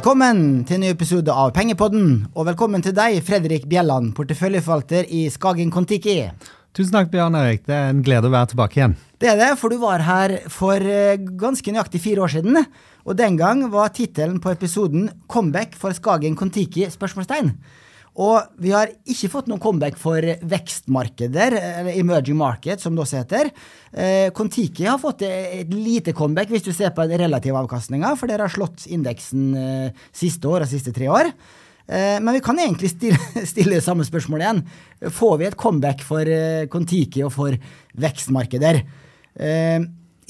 Velkommen til en ny episode av Pengepodden, og velkommen til deg, Fredrik Bjelland, porteføljeforvalter i Skagen Kon-Tiki. Tusen takk, Bjørn Erik. Det er en glede å være tilbake igjen. Det er det, for du var her for eh, ganske nøyaktig fire år siden. Og den gang var tittelen på episoden 'Comeback for Skagen Kon-Tiki?' spørsmålstegn. Og vi har ikke fått noen comeback for vekstmarkeder, eller emerging market, som det også heter. Eh, Kon-Tiki har fått et lite comeback hvis du ser på den relative avkastninga, for dere har slått indeksen eh, siste år og siste tre år. Eh, men vi kan egentlig stille, stille samme spørsmål igjen. Får vi et comeback for Kon-Tiki og for vekstmarkeder?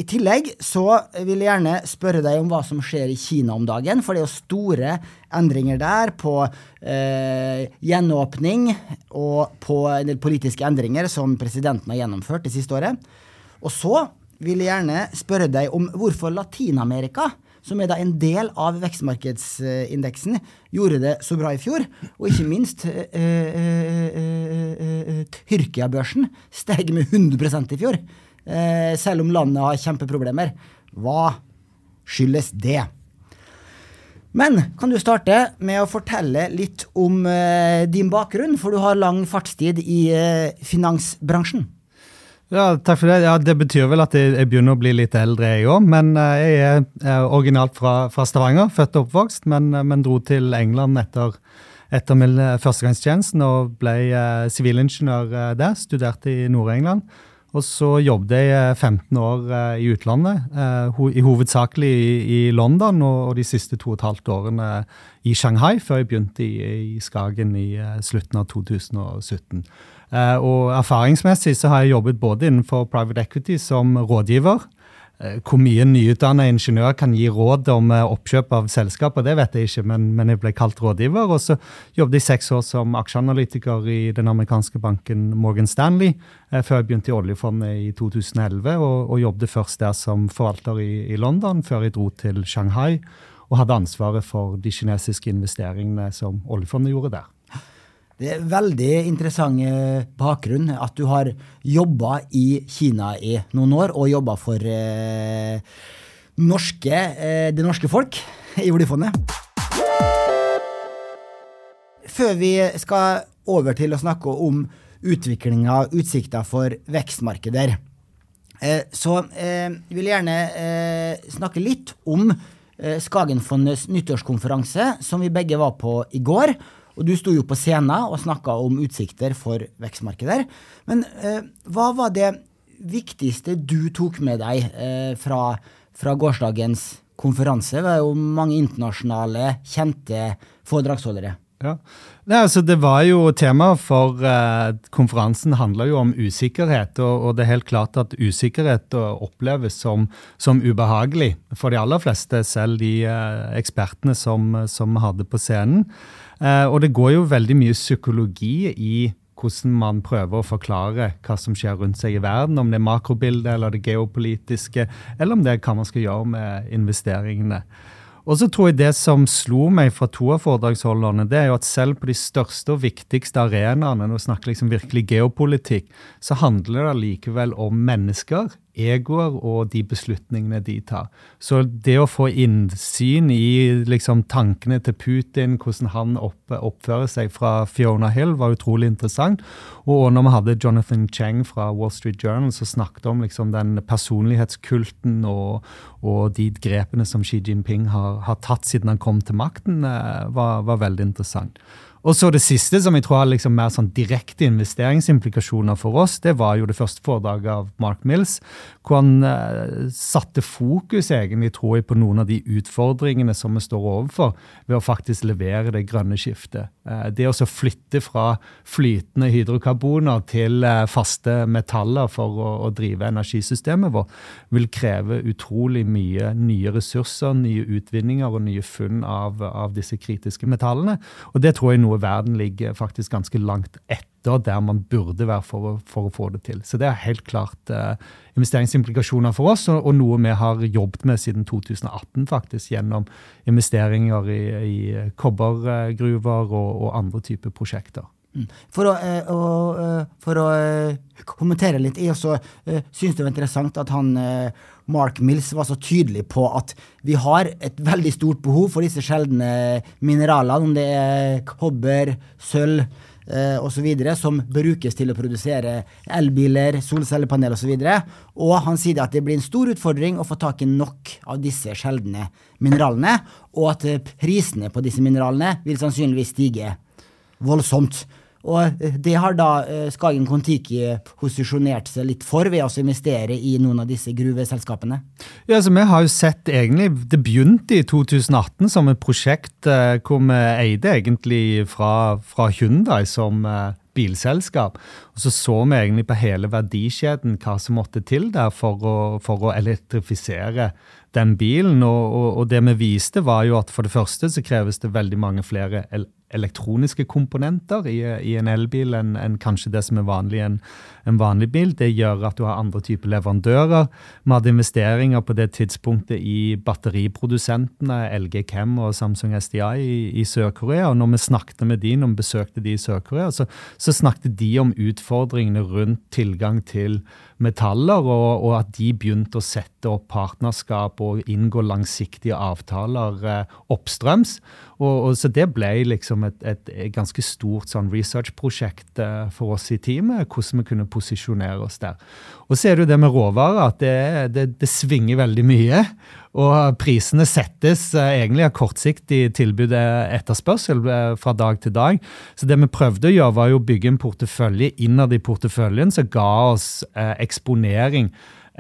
Eh, i tillegg så vil jeg gjerne spørre deg om hva som skjer i Kina om dagen. For det er jo store endringer der på eh, gjenåpning og på en del politiske endringer som presidenten har gjennomført det siste året. Og så vil jeg gjerne spørre deg om hvorfor Latin-Amerika, som er da en del av vekstmarkedsindeksen, gjorde det så bra i fjor. Og ikke minst eh, eh, eh, Tyrkia-børsen steg med 100% i fjor eh, selv om landet har kjempeproblemer. Hva skyldes det? Men kan du starte med å fortelle litt om eh, din bakgrunn, for du har lang fartstid i eh, finansbransjen? Ja, takk for det. Ja, det betyr vel at jeg, jeg begynner å bli litt eldre, jeg òg. Men eh, jeg er, er originalt fra, fra, Stavanger, født og oppvokst, men, men dro til England etter, etter min førstegangstjenesten og ble sivilingeniør der. Studerte i Nord-England. Og så jobbet jeg 15 eh, år eh, i utlandet, eh, i hovedsakelig i London og de siste to og et halvt årene i Shanghai, før jeg begynte i Skagen i slutten av 2017. Og erfaringsmessig så har jeg jobbet både innenfor private equity som rådgiver, hvor mye nyutdanna ingeniører kan gi råd om eh, oppkjøp av selskaper, det vet jeg ikke, men, men jeg ble kalt rådgiver. Og så jobbet jeg seks år som aksjeanalytiker i den amerikanske banken Morgan Stanley, eh, før jeg begynte i oljefondet i 2011, og, og jobbet først der som forvalter i, i, London, før jeg dro til Shanghai og hadde ansvaret for de kinesiske investeringene som oljefondet gjorde der. Det er veldig interessant eh, bakgrunn at du har jobba i Kina i noen år, og jobba for eh, norske, eh, det norske folk i oljefondet. Før vi skal over til å snakke om utviklinga og utsikter for vekstmarkeder, eh, så eh, vil jeg gjerne eh, snakke litt om Skagenfondets nyttårskonferanse, som vi begge var på i går og du sto jo på scenen og snakka om utsikter for vekstmarkeder. Men eh, hva var det viktigste du tok med deg eh, fra, fra, gårsdagens konferanse? Det var jo mange internasjonale, kjente foredragsholdere. Ja. Nei, altså det var jo tema for eh, konferansen handla jo om usikkerhet. Og, og, det er helt klart at usikkerhet oppleves som, som ubehagelig for de aller fleste, selv de eh, ekspertene som, som hadde på scenen. Eh, og det går jo veldig mye psykologi i hvordan man prøver å forklare hva som skjer rundt seg i verden, om det er makrobildet eller det geopolitiske, eller om det er hva man skal gjøre med investeringene. Og så tror jeg Det som slo meg fra to av foredragsholderne, det er jo at selv på de største og viktigste arenaene, når vi snakker liksom virkelig geopolitikk, så handler det likevel om mennesker egoer og de beslutningene de tar. Så det å få innsyn i liksom, tankene til Putin, hvordan han opp, oppfører seg fra Fiona Hill, var utrolig interessant. Og når vi hadde Jonathan Cheng fra Wall Street Journal, som snakket om liksom, den personlighetskulten og, og, de grepene som Xi Jinping har, har, tatt siden han kom til makten, eh, var, var veldig interessant. Og så Det siste, som jeg tror har liksom mer sånn direkte investeringsimplikasjoner for oss, det var jo det første foredraget av Mark Mills, hvor han eh, satte fokus egentlig, tror jeg, på noen av de utfordringene som vi står overfor ved å faktisk levere det grønne skiftet. Eh, det å flytte fra flytende hydrokarboner til eh, faste metaller for å, å drive energisystemet vårt vil kreve utrolig mye nye ressurser, nye utvinninger og nye funn av, av disse kritiske metallene. Og det tror jeg noe verden ligger faktisk ganske langt etter der man burde være for å, for å få det til. Så det er helt klart eh, investeringsimplikasjoner for oss, og, og, noe vi har jobbet med siden 2018, faktisk, gjennom investeringer i, i kobbergruver og, og, andre typer prosjekter. For å, eh, å, eh, for å eh, kommentere litt, jeg også syns det var interessant at han Mark Mills var så tydelig på at vi har et veldig stort behov for disse sjeldne mineralene, om det er kobber, sølv eh, osv., som brukes til å produsere elbiler, solcellepanel osv. Og, så og han sier at det blir en stor utfordring å få tak i nok av disse sjeldne mineralene, og at prisene på disse mineralene vil sannsynligvis stige voldsomt. Og eh, det har da eh, Skagen Kon-Tiki posisjonert seg litt for ved å investere i noen av disse gruveselskapene. Ja, så vi har jo sett egentlig, Det begynte i 2018 som et prosjekt eh, hvor vi eide egentlig fra, fra Hyundai som bilselskap. Så så vi egentlig på hele verdikjeden hva som måtte til der for å, for å elektrifisere den bilen. Og, og, og, det vi viste, var jo at for det første så kreves det veldig mange flere el elektroniske komponenter i, i en elbil enn en kanskje det som er vanlig i en, en, vanlig bil. Det gjør at du har andre typer leverandører. Vi hadde investeringer på det tidspunktet i batteriprodusentene LG Chem og Samsung SDI i, i Sør-Korea. Og når vi snakket med de, når vi besøkte de i Sør-Korea, så, så, snakket de om utfordringene rundt tilgang til metaller, og, og, at de begynte å sette opp partnerskap og inngå langsiktige avtaler eh, oppstrøms. Og, og, så det ble liksom et, et, ganske stort sånn research-prosjekt eh, for oss i teamet, hvordan vi kunne posisjonere oss der. Og så er det jo det med råvarer, at det, det, det svinger veldig mye. Og prisene settes eh, egentlig av kortsiktig tilbud etterspørsel eh, fra dag til dag. Så det vi prøvde å gjøre, var å bygge en portefølje innad i porteføljen som ga oss eh, eksponering,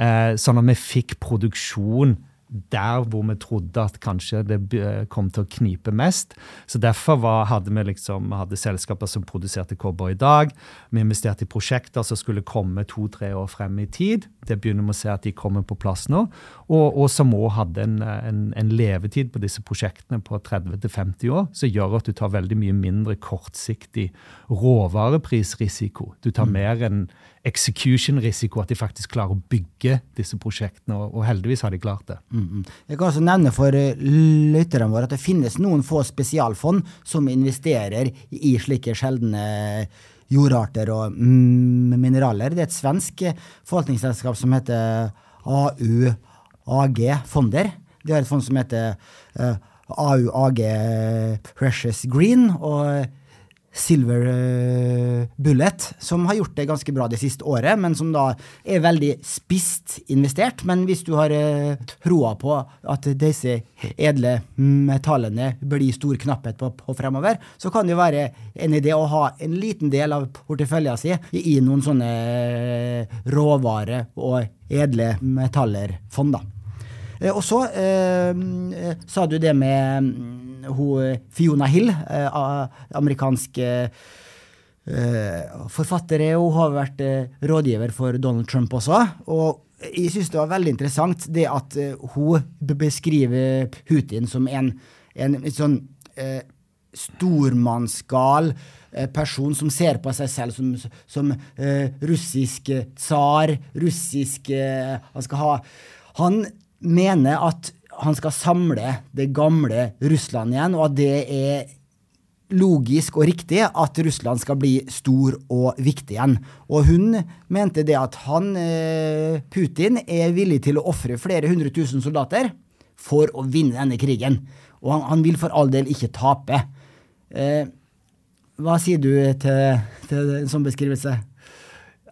eh, sånn at vi fikk produksjon der hvor vi trodde at kanskje det kom til å knipe mest. Så Derfor var, hadde vi liksom, hadde selskaper som produserte kobber i dag. Vi investerte i prosjekter som skulle komme to-tre år frem i tid. Det begynner vi å se at de kommer på plass nå. Og, og som òg hadde en, en, en, levetid på disse prosjektene på 30-50 år, som gjør at du tar veldig mye mindre kortsiktig råvareprisrisiko. Du tar mm. mer en execution-risiko, at de faktisk klarer å bygge disse prosjektene. Og, heldigvis har de klart det. Mm -hmm. Jeg kan også nevne for uh, lytterne våre at det finnes noen få spesialfond som investerer i slike sjeldne jordarter og mm, mineraler. Det er et svensk forvaltningsselskap som heter AUAG Fonder. De har et fond som heter AUAG Precious Green. og Silver eh, Bullet, som har gjort det ganske bra det siste året, men som da er veldig spisst investert. Men hvis du har uh, troa på at disse edle metallene blir stor knapphet på, på, fremover, så kan det jo være en idé å ha en liten del av porteføljen sin i noen sånne eh, råvare- og edle metallerfond. da. Eh, og så eh, eh, sa du det med mm, hun Fiona Hill, amerikansk forfatter. Hun har vært rådgiver for Donald Trump også. og jeg syns det var veldig interessant det at hun beskriver Putin som en, en sånn eh, stormannsgal person som ser på seg selv som, som eh, russisk tsar, russisk eh, Han skal ha Han mener at han skal samle det gamle Russland igjen, og at det er logisk og riktig at Russland skal bli stor og viktig igjen. Og hun mente det at han, eh, Putin, er villig til å ofre flere hundre tusen soldater for å vinne denne krigen. Og han, han vil for all del ikke tape. Eh, hva sier du til, til en sånn beskrivelse?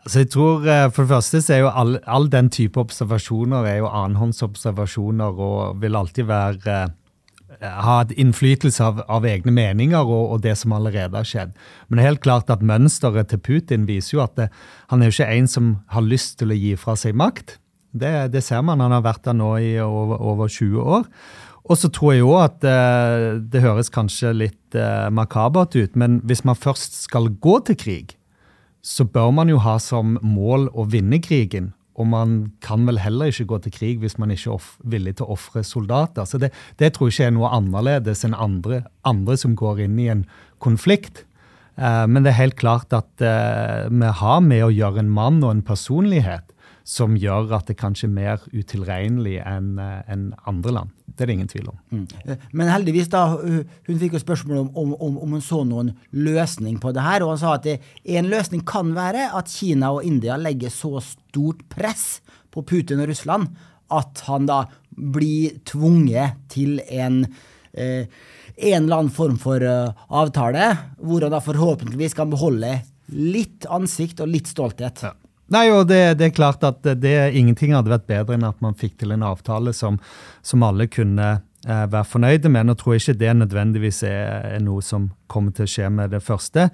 Så jeg tror eh, For det første så er jo all, all den type observasjoner er jo annenhåndsobservasjoner og vil alltid være eh, ha et innflytelse av, av egne meninger og, og, det som allerede har skjedd. Men det er helt klart at mønsteret til Putin viser jo at det, han er jo ikke en som har lyst til å gi fra seg makt. Det, det ser man. Han har vært der nå i over, over 20 år. Og så tror jeg òg at eh, det høres kanskje litt eh, makabert ut, men hvis man først skal gå til krig, så bør man jo ha som mål å vinne krigen. Og man kan vel heller ikke gå til krig hvis man ikke er villig til å ofre soldater. Så det, det, tror jeg ikke er noe annerledes enn andre, andre som går inn i en konflikt. Eh, men det er helt klart at eh, vi har med å gjøre en mann og en personlighet som gjør at det kanskje er mer utilregnelig enn eh, en andre land. Det er det ingen tvil om. Mm. Men heldigvis, da, hun fikk jo spørsmål om, om, om, om hun så noen løsning på det her, og han sa at det, en løsning kan være at Kina og India legger så stort press på Putin og Russland at han da blir tvunget til en eh, en eller annen form for uh, avtale, hvor han da forhåpentligvis kan beholde litt ansikt og litt stolthet. Ja. Nei, og det, det, er klart at det, Ingenting hadde vært bedre enn at man fikk til en avtale som, som alle kunne eh, være fornøyde med. Nå tror jeg ikke det nødvendigvis er, er, noe som kommer til å skje med det første.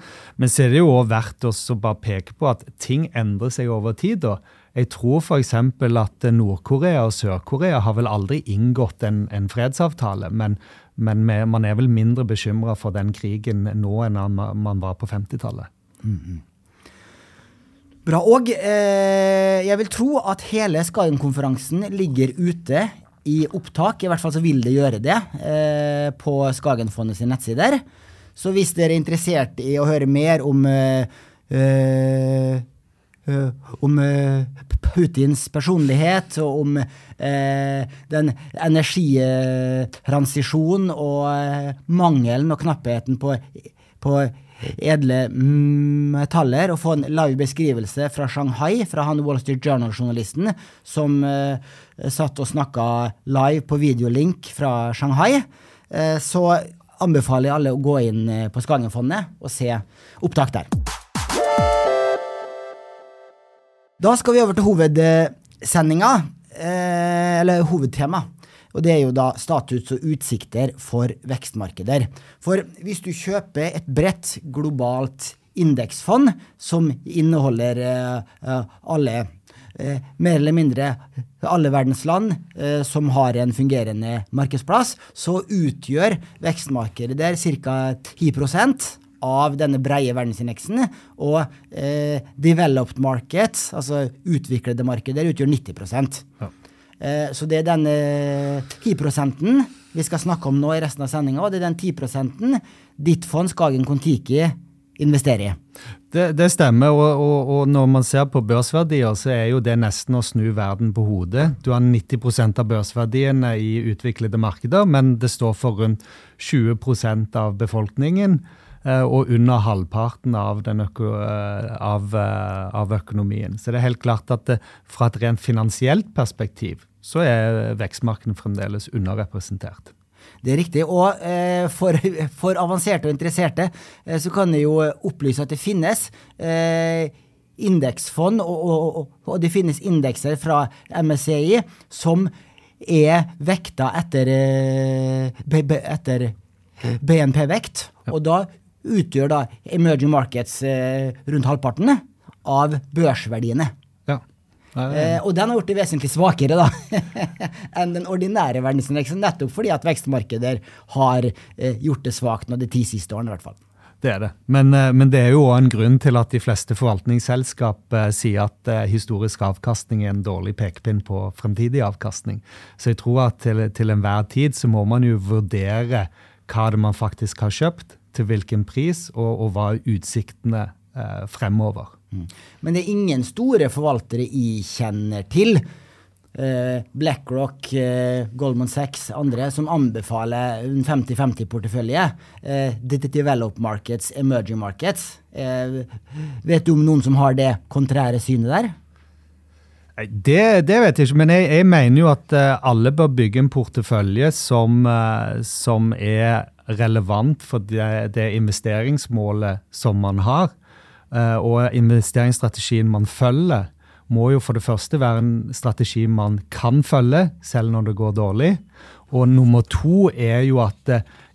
Men så er det jo også verdt å bare peke på at ting endrer seg over tid. da. jeg tror f.eks. at Nord-Korea og Sør-Korea har vel aldri inngått en, en fredsavtale. Men, men man er vel mindre bekymra for den krigen nå enn man var på 50-tallet. Mm -hmm. Bra. Og eh, jeg vil tro at hele Skagen-konferansen ligger ute i opptak. I hvert fall så vil det gjøre det eh, på Skagenfondet sine nettsider. Så hvis dere er interessert i å høre mer om eh, eh om eh, Putins personlighet og om eh, den energitransisjonen og mangelen og knappheten på, på edle metaller og få en live beskrivelse fra Shanghai, fra han Wall Street Journal-journalisten som uh, satt og snakka live på videolink fra Shanghai, uh, så anbefaler jeg alle å gå inn uh, på Skangenfondet og se opptak der. Da skal vi over til hovedsendinga, eller hovedtema. Og det er jo da status og utsikter for vekstmarkeder. For hvis du kjøper et bredt globalt indeksfond som inneholder uh, alle Eh, mer eller mindre alle verdens land eh, som har en fungerende markedsplass, så utgjør vekstmarkedet der ca. 10 av denne breie verdensindeksen. Og developed markets, altså utviklede markeder, utgjør 90 ja. Eh, så det er den 10 eh, vi skal snakke om nå i resten av sendinga, og det er den 10% ditt fond Skagen Kon-Tiki investerer i. Det, det stemmer, og, og, og, når man ser på børsverdier, så er jo det nesten å snu verden på hodet. Du har 90% av børsverdiene i utviklede markeder, men det står for rundt 20% av befolkningen. Eh, og under halvparten av, øko, av, av, økonomien. Så det er helt klart at det, fra et rent finansielt perspektiv så er vekstmarkedene fremdeles underrepresentert. Det er riktig. Og eh, for, for, avanserte og interesserte eh, så kan jeg jo opplyse at det finnes eh, indeksfond, og, og, og, det finnes indekser fra MSCI som er vekta etter, etter BNP-vekt. Og da utgjør da emerging markets rundt halvparten av børsverdiene. Eh, og den har gjort det vesentlig svakere da, enn den ordinære verdensindeksen, nettopp fordi at vekstmarkeder har eh, gjort det svakt nå de ti siste årene. i hvert fall. Det er det. Men, eh, men, det er jo en grunn til at de fleste forvaltningsselskap eh, sier at eh, historisk avkastning er en dårlig pekepinn på fremtidig avkastning. Så jeg tror at til, til enhver tid så må man jo vurdere hva det man faktisk har kjøpt, til hvilken pris, og, og hva utsiktene eh, fremover. Men det er ingen store forvaltere jeg kjenner til, eh, BlackRock, eh, Goldman Sachs, andre, som anbefaler en 50-50-portefølje. Eh, developed markets, emerging markets. Vet du om noen som har det kontrære synet der? Det, det, vet jeg ikke, men jeg, jeg mener jo at alle bør bygge en portefølje som, som er relevant for det, det investeringsmålet som man har. Uh, og investeringsstrategien man følger, må jo for det første være en strategi man kan følge, selv når det går dårlig. Og nummer to er jo at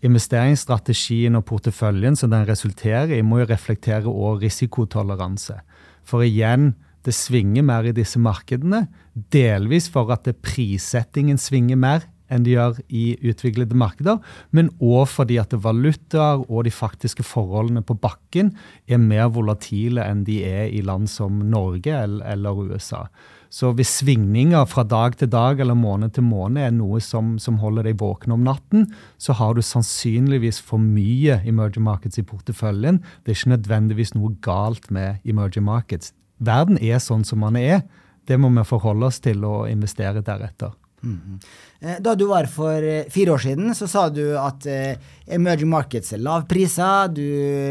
investeringsstrategien og porteføljen som den resulterer i, må jo reflektere òg risikotoleranse. For igjen, det svinger mer i disse markedene. Delvis for at prissettingen svinger mer enn de gjør i utviklede markeder, men òg fordi at valutaer og de faktiske forholdene på bakken er mer volatile enn de er i land som Norge eller USA. Så hvis svingninger fra dag til dag eller måned til måned er noe som, som holder deg våken om natten, så har du sannsynligvis for mye emerging markets i porteføljen. Det er ikke nødvendigvis noe galt med emerging markets verden er sånn som den er. Det må vi forholde oss til og investere deretter. Mm. Da du var for fire år siden, så sa du at emerging markets er lavpriser. Du,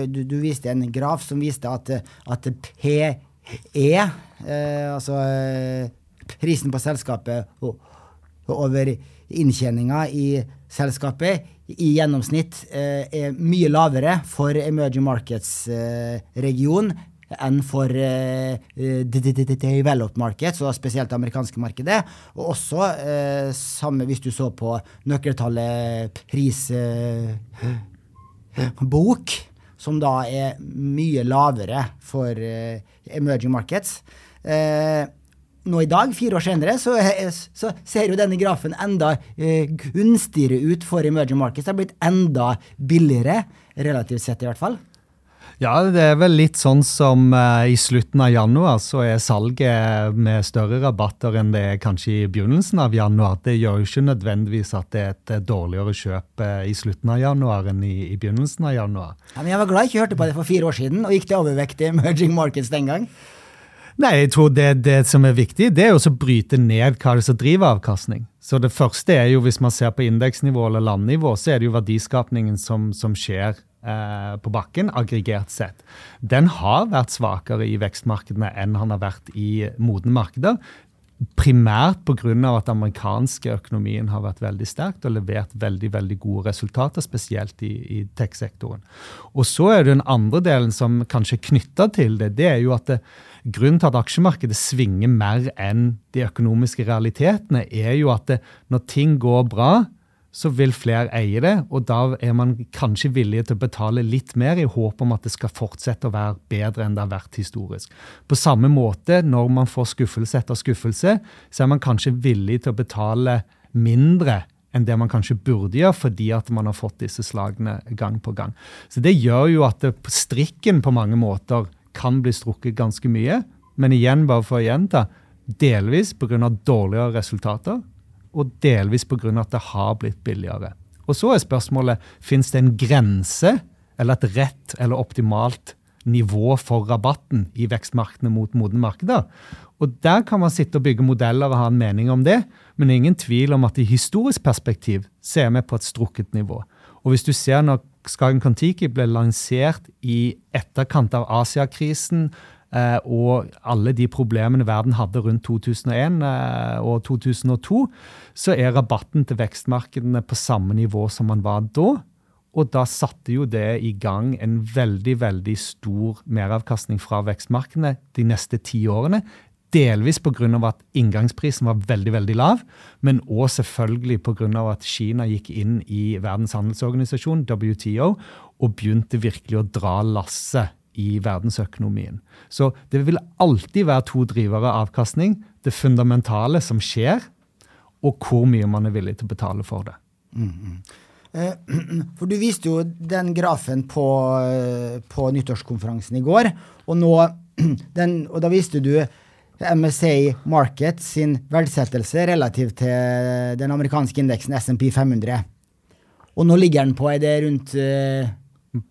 du, du, viste en graf som viste at, at PE, altså prisen på selskapet over inntjeninga i selskapet, i gjennomsnitt er mye lavere for emerging markets-region enn for uh, developed market, så spesielt det amerikanske markedet. Og også uh, samme hvis du så på nøkkeltallet prisbok, som da er mye lavere for emerging markets. nå i dag, fire år senere, så, så, ser jo denne grafen enda gunstigere ut for emerging markets. Det har blitt enda billigere, relativt sett i hvert fall. Ja, det er vel litt sånn som uh, i slutten av januar så er salget med større rabatter enn det er kanskje i begynnelsen av januar. Det gjør jo ikke nødvendigvis at det er et uh, dårligere kjøp uh, i slutten av januar enn i, i begynnelsen av januar. Ja, men jeg var glad jeg ikke hørte på det for fire år siden, og gikk til overvekt i emerging markets den gang. Nei, jeg tror det, det som er viktig, det er å bryte ned hva det er som driver avkastning. Så det første er jo, hvis man ser på indeksnivå eller landnivå, så er det jo verdiskapningen som, som skjer Eh, på bakken, aggregert sett, den har vært svakere i vekstmarkedene enn han har vært i modne markeder. Primært pga. at amerikanske økonomien har vært veldig sterkt og levert veldig veldig gode resultater, spesielt i, i tech-sektoren. Og så er det Den andre delen som kanskje er knytta til det, det er jo at det, grunnen til at aksjemarkedet svinger mer enn de økonomiske realitetene, er jo at det, når ting går bra, så vil flere eie det, og da er man kanskje villig til å betale litt mer i håp om at det skal fortsette å være bedre enn det har vært historisk. På samme måte, når man får skuffelse etter skuffelse, så er man kanskje villig til å betale mindre enn det man kanskje burde gjøre, fordi at man har fått disse slagene gang på gang. Så Det gjør jo at strikken på mange måter kan bli strukket ganske mye. Men igjen, bare for å gjenta, delvis pga. dårligere resultater, og delvis pga. at det har blitt billigere. Og så er spørsmålet fins det en grense eller et rett eller optimalt nivå for rabatten i vekstmarkedene mot modne markeder. Og Der kan man sitte og bygge modeller og ha en mening om det, men det er ingen tvil om at i historisk perspektiv så er vi på et strukket nivå. Og hvis du ser når Skagen Kon-Tiki ble lansert i etterkant av Asiakrisen, og alle de problemene verden hadde rundt 2001 eh, og 2002, så er rabatten til vekstmarkedene på samme nivå som man var da. Og da satte jo det i gang en veldig veldig stor meravkastning fra vekstmarkedene de neste ti årene. Delvis pga. at inngangsprisen var veldig veldig lav, men òg selvfølgelig pga. at Kina gikk inn i Verdens handelsorganisasjon, WTO, og begynte virkelig å dra lasset i verdensøkonomien. Så det vil alltid være to drivere av avkastning. Det fundamentale som skjer, og hvor mye man er villig til å betale for det. Mm -hmm. For du viste jo den grafen på, eh, på nyttårskonferansen i går, og, nå, den, og da viste du MSA Market sin verdsettelse relativt til den amerikanske indeksen SMP 500. Og nå ligger den på er det rundt eh,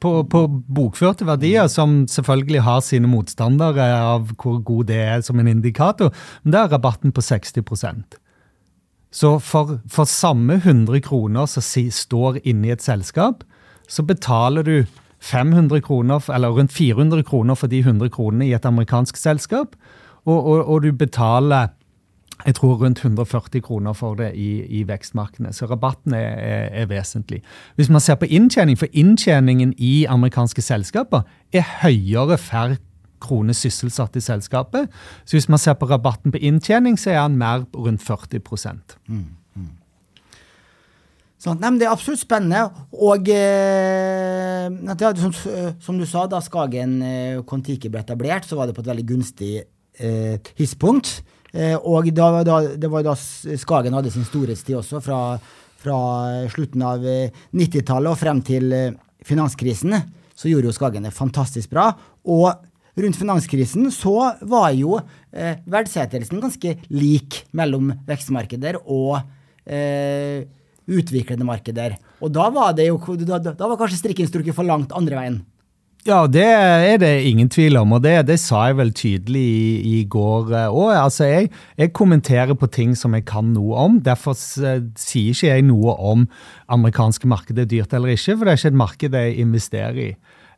på, på, bokførte verdier, som selvfølgelig har sine motstandere av hvor god det er som en indikator, men det er rabatten på 60% Så for, for samme 100 kroner som står inne i et selskap, så betaler du 500 kroner, eller rundt 400 kroner for de 100 kronene i et amerikansk selskap, og, og, og du betaler jeg tror rundt 140 kroner for det i, i vekstmarkedene. Så rabatten er, er, er, vesentlig. Hvis man ser på inntjening, for inntjeningen i amerikanske selskaper er høyere per krone sysselsatt i selskapet. Så hvis man ser på rabatten på inntjening, så er den mer rundt 40 mm. Sånn, nei, det er absolutt spennende. Og eh, ja, som, som, du sa, da Skagen eh, Kon-Tiki ble etablert, så var det på et veldig gunstig eh, tidspunkt. Eh, og da, da, det var da Skagen hadde sin storhetstid også, fra, fra slutten av 90-tallet eh, og frem til eh, finanskrisen. Så gjorde jo Skagen det fantastisk bra. Og rundt finanskrisen så var jo eh, verdsettelsen ganske lik mellom vekstmarkeder og eh, utviklede markeder. Og da var det jo da, da var kanskje strikken strukket for langt andre veien. Ja, det er det ingen tvil om, og det, det sa jeg vel tydelig i, i går òg. Altså, jeg, jeg, kommenterer på ting som jeg kan noe om. Derfor sier ikke jeg noe om amerikanske markedet er dyrt eller ikke, for det er ikke et marked jeg investerer i.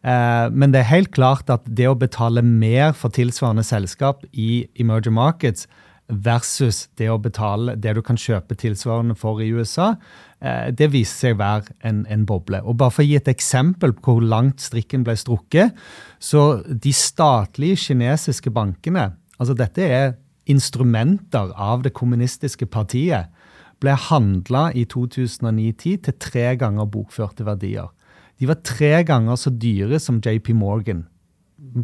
Eh, men det er helt klart at det å betale mer for tilsvarende selskap i emerging markets versus det å betale det du kan kjøpe tilsvarende for i USA, Eh, det viser seg å være en, en, boble. Og bare For å gi et eksempel på hvor langt strikken ble strukket så De statlige kinesiske bankene, altså dette er instrumenter av det kommunistiske partiet, ble handla i 2009-10 til tre ganger bokførte verdier. De var tre ganger så dyre som JP Morgan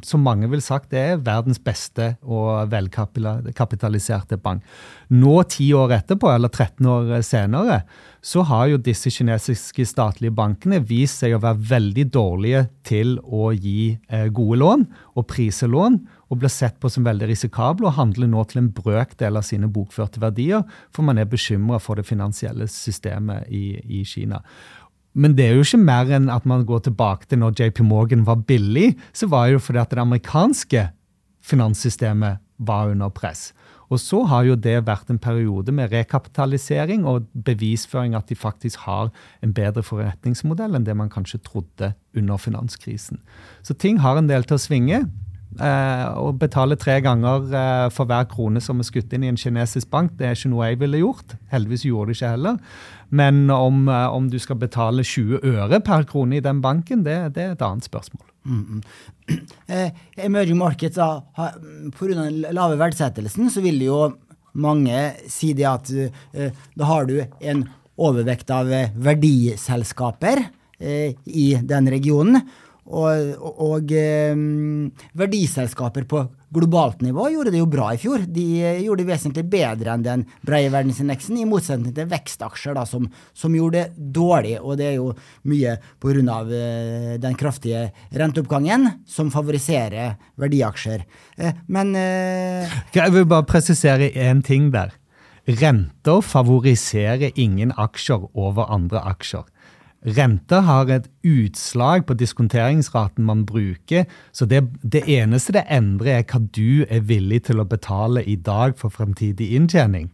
som mange vil sagt, er verdens beste og velkapitaliserte bank. Nå, ti år etterpå, eller 13 år senere, så har jo disse kinesiske statlige bankene vist seg å være veldig dårlige til å gi eh, gode lån og prise lån, og blir sett på som veldig risikable og handler nå til en brøkdel av sine bokførte verdier, for man er bekymra for det finansielle systemet i, i Kina. Men det er jo ikke mer enn at man går tilbake til når JP Morgan var billig, så var det jo fordi at det amerikanske finanssystemet var under press. Og så har jo det vært en periode med rekapitalisering og bevisføring at de faktisk har en bedre forretningsmodell enn det man kanskje trodde under finanskrisen. Så ting har en del til å svinge. Eh, å betale tre ganger eh, for hver krone som er skutt inn i en kinesisk bank, det er ikke noe jeg ville gjort. Heldigvis gjorde det ikke heller. Men om, eh, om, du skal betale 20 øre per krone i den banken, det, det er et annet spørsmål. Mm -hmm. eh, emerging markets, Pga. den lave verdsettelsen så vil jo mange si det at eh, da har du en overvekt av verdiselskaper eh, i den regionen. Og, og, og eh, verdiselskaper på globalt nivå gjorde det jo bra i fjor. De eh, gjorde det vesentlig bedre enn den breie verdensindeksen, i motsetning til vekstaksjer, da, som, som, gjorde det dårlig. Og det er jo mye pga. Eh, den kraftige renteoppgangen som favoriserer verdiaksjer. Eh, men eh, Jeg vil bare presisere én ting der. Renter favoriserer ingen aksjer over andre aksjer. Renter har et utslag på diskonteringsraten man bruker, så det, det, eneste det endrer, er hva du er villig til å betale i dag for fremtidig inntjening.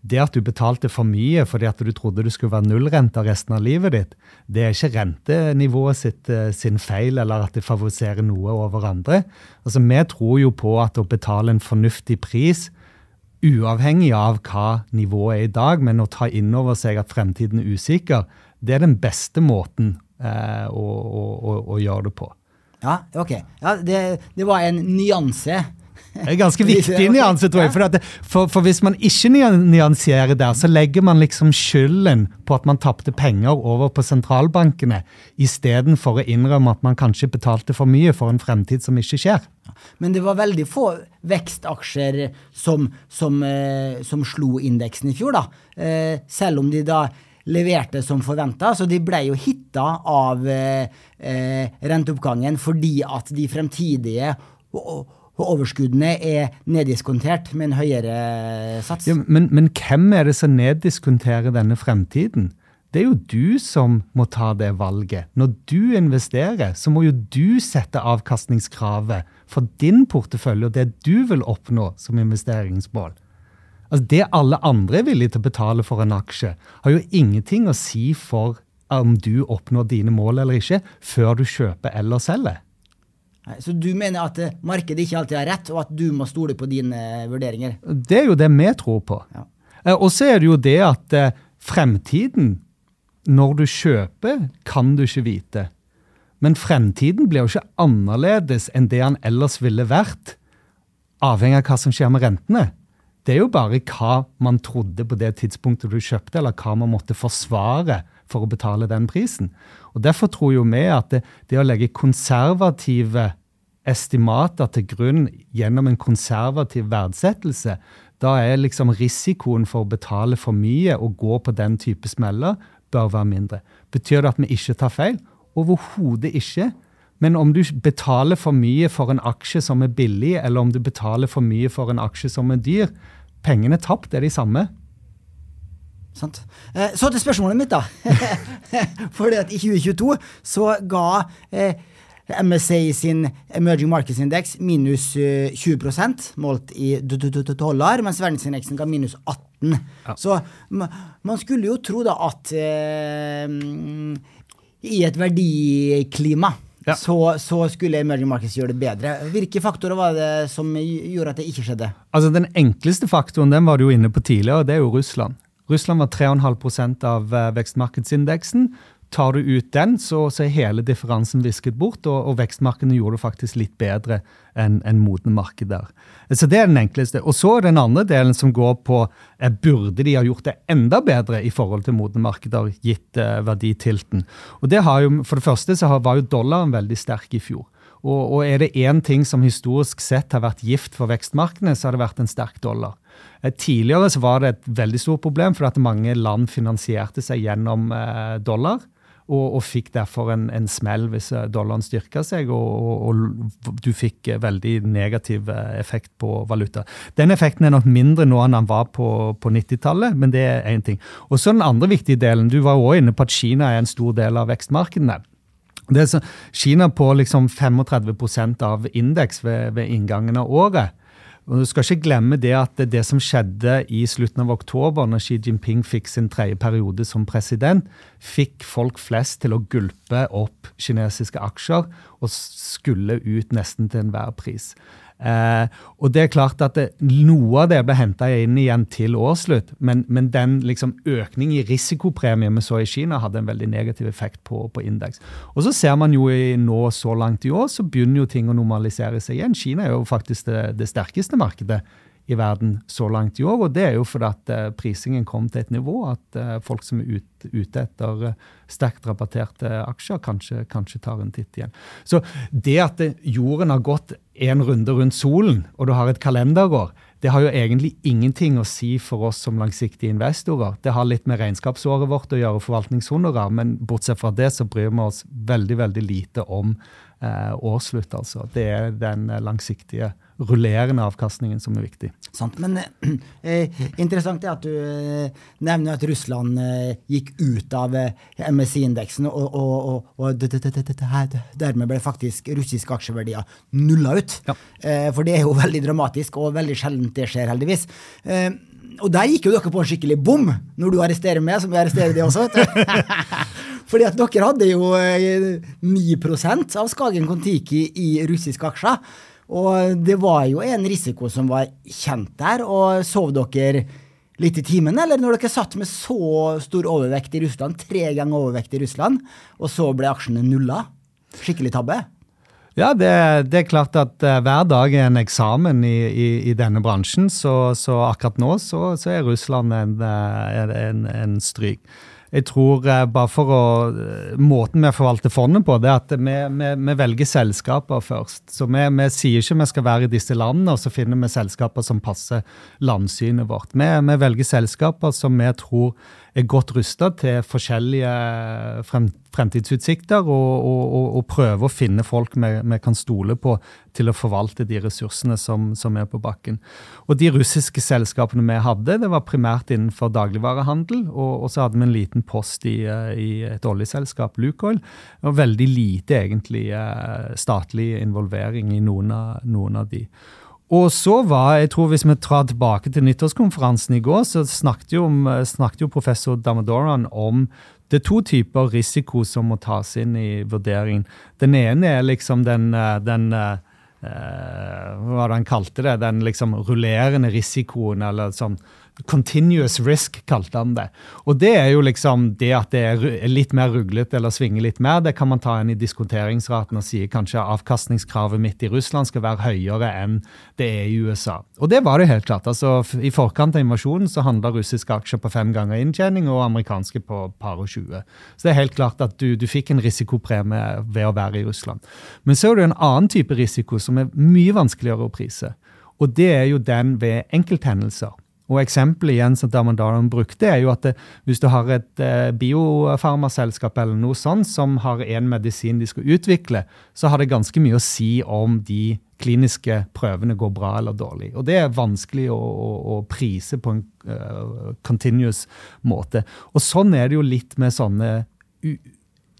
Det at du betalte for mye fordi at du trodde du skulle være nullrente resten av livet ditt, det er ikke rentenivået sitt, eh, sin feil eller at det favoriserer noe over andre. Altså, Vi tror jo på at å betale en fornuftig pris, uavhengig av hva nivået er i dag, men å ta inn over seg at fremtiden er usikker, det er den beste måten eh, å, å, å, gjøre det på. Ja, ok. Ja, det, det var en nyanse. Det er en ganske viktig nyanse, tror jeg. For, det, for, for, hvis man ikke nyanserer der, så legger man liksom skylden på at man tapte penger over på sentralbankene, istedenfor å innrømme at man kanskje betalte for mye for en fremtid som ikke skjer. Men det var veldig få vekstaksjer som, som, eh, som slo indeksen i fjor, da. Eh, selv om de da leverte som forventa. Så de ble jo hitta av eh, eh, renteoppgangen fordi at de fremtidige overskuddene er neddiskontert med en høyere sats. Ja, men, men, hvem er det som neddiskonterer denne fremtiden? Det er jo du som må ta det valget. Når du investerer, så må jo du sette avkastningskravet for din portefølje og det du vil oppnå som investeringsmål. Altså Det alle andre er villige til å betale for en aksje, har jo ingenting å si for om du oppnår dine mål eller ikke, før du kjøper eller selger. Så du mener at eh, markedet ikke alltid har rett, og at du må stole på dine eh, vurderinger? Det er jo det vi tror på. Ja. Eh, og så er det jo det at fremtiden, når du kjøper, kan du ikke vite. Men fremtiden blir jo ikke annerledes enn det han ellers ville vært, avhengig av hva som skjer med rentene det er jo bare hva man trodde på det tidspunktet du kjøpte, eller hva man måtte forsvare for å betale den prisen. Og Derfor tror jo vi at det, det å legge konservative estimater til grunn gjennom en konservativ verdsettelse, da er liksom risikoen for å betale for mye og gå på den type smeller bør være mindre. Betyr det at vi ikke tar feil? Overhodet ikke. Men om du betaler for mye for en aksje som er billig, eller om du betaler for mye for en aksje som er dyr, pengene tapt er de samme. Sant. Eh, så til spørsmålet mitt, da. Fordi at i 2022 så ga eh, MSA sin Emerging Markets Index minus eh, 20% målt i dollar, mens verdensindeksen ga minus 18 Så man skulle jo tro da at eh, i et verdiklima Ja. så, så skulle emerging markets gjøre det bedre. Hvilke faktorer var det som gjorde at det ikke skjedde? Altså Den enkleste faktoren den var du jo inne på tidligere, og det er jo Russland. Russland var 3,5% av eh, vekstmarkedsindeksen. Tar du ut den, så, så er hele differansen visket bort, og, og vekstmarkedene gjorde det faktisk litt bedre enn en modne markeder. Så det er den enkleste. Og så er den andre delen som går på eh, burde de ha gjort det enda bedre i forhold til modne markeder, gitt eh, verditilten. Og det har jo, For det første så har, var jo dollaren veldig sterk i fjor. Og, og er det én ting som historisk sett har vært gift for vekstmarkedene, så har det vært en sterk dollar. Eh, Tidligere så var det et veldig stort problem, fordi mange land finansierte seg gjennom eh, dollar. Og, og fikk derfor en, en smell hvis eh, dollaren styrka seg, og, og, og du fikk eh, veldig negativ eh, effekt på valuta. Den effekten er nok mindre nå enn den var på, på 90-tallet, men det er én ting. Og så den andre viktige delen. Du var også inne på at Kina er en stor del av vekstmarkedene. Så, Kina på liksom 35% av indeks ved, ved inngangen av året. Og Du skal ikke glemme det at det, som skjedde i slutten av oktober, når Xi Jinping fikk sin tredje periode som president, fikk folk flest til å gulpe opp kinesiske aksjer og skulle ut nesten til enhver pris. Eh, og det er klart at det, Noe av det ble henta inn igjen til årsslutt, men, men den liksom økning i risikopremie vi så i Kina, hadde en veldig negativ effekt på, på indeks. Og så ser man jo i, nå så langt i år, så begynner jo ting å normalisere seg igjen. Kina er jo faktisk det, det sterkeste markedet i verden så langt i år. Og det er jo fordi at eh, prisingen kom til et nivå at eh, folk som er ute etter eh, sterkt rabatterte aksjer, kanskje, kanskje tar en titt igjen. Så det at jorden har gått en runde rundt solen, og du har et kalenderår, det har jo egentlig ingenting å si for oss som langsiktige investorer. Det har litt med regnskapsåret vårt å gjøre, forvaltningshonorar, men bortsett fra det så bryr vi oss veldig, veldig lite om eh, årsslutt, altså. Det er den langsiktige rullerende avkastningen som er viktig. Sant, men eh, interessant er at du eh, nevner at Russland eh, gikk ut av eh, MSI-indeksen, og, og, og, og dermed ble faktisk russiske aksjeverdier nulla ut. Ja. Eh, for det er jo veldig dramatisk, og veldig sjeldent det skjer, heldigvis. Eh, og der gikk jo dere på en skikkelig bom, når du arresterer meg, som jeg arresterer de også. Fordi at dere hadde jo eh, 9 av Skagen Kon-Tiki i russiske aksjer. Og det var jo en risiko som var kjent der. Og sov dere litt i timen, eller når dere satt med så stor overvekt i Russland, tre ganger overvekt i Russland, og så ble aksjene nulla? Skikkelig tabbe? Ja, det, det er klart at eh, hver dag er en eksamen i, i, i denne bransjen, så, så akkurat nå så, så er Russland eh, en, en, en stryk. Jeg tror eh, bare for å eh, Måten vi forvalter fondet på, det er at vi, vi, vi velger selskaper først. Så vi, vi sier ikke vi skal være i disse landene, og så finner vi selskaper som passer landsynet vårt. Vi, velger selskaper som vi tror er godt rusta til forskjellige frem, fremtidsutsikter, og, og, og, prøver å finne folk vi kan stole på til å forvalte de ressursene som, som er på bakken. Og De russiske selskapene vi hadde, det var primært innenfor dagligvarehandel. Og, og så hadde vi en liten post i, eh, i et oljeselskap, Lukoil. Og veldig lite egentlig eh, statlig involvering i noen av, noen av de. Og så var, jeg tror Hvis vi drar tilbake til nyttårskonferansen i går, så snakket jo, snakket jo professor Damadoran om det er to typer risiko som må tas inn i vurderingen. Den ene er liksom den, eh, den eh, Hva var det han kalte det? Den liksom rullerende risikoen, eller sånn Continuous risk, kalte han det. Og det er jo liksom det at det er litt mer ruglete eller svinger litt mer. Det kan man ta inn i diskonteringsraten og si kanskje avkastningskravet mitt i Russland skal være høyere enn det er i USA. Og det var det helt klart. Altså, I forkant av invasjonen så handla russiske aksjer på fem ganger inntjening og amerikanske på par og 20. Så det er helt klart at du, du fikk en risikopremie ved å være i Russland. Men så er det en annen type risiko som er mye vanskeligere å prise. Og det er jo den ved enkelthendelser. Og Eksempelet igjen som Damandaran brukte, er jo at det, hvis du har et eh, biofarmaselskap eller noe sånt som har en medisin de skal utvikle, så har det ganske mye å si om de kliniske prøvene går bra eller dårlig. Og det er vanskelig å, å, å prise på en uh, continuous måte. Og sånn er det jo litt med sånne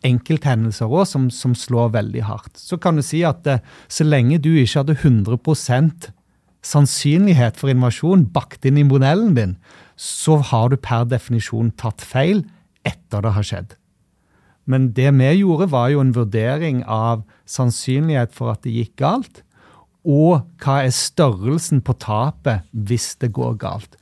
enkelthendelser òg som, som, slår veldig hardt. Så kan du si at eh, så lenge du ikke hadde 100 sannsynlighet for innovasjon bakt inn i modellen din, så har du per definisjon tatt feil etter det har skjedd. Men det vi gjorde, var jo en vurdering av sannsynlighet for at det gikk galt, og hva er størrelsen på tapet hvis det går galt.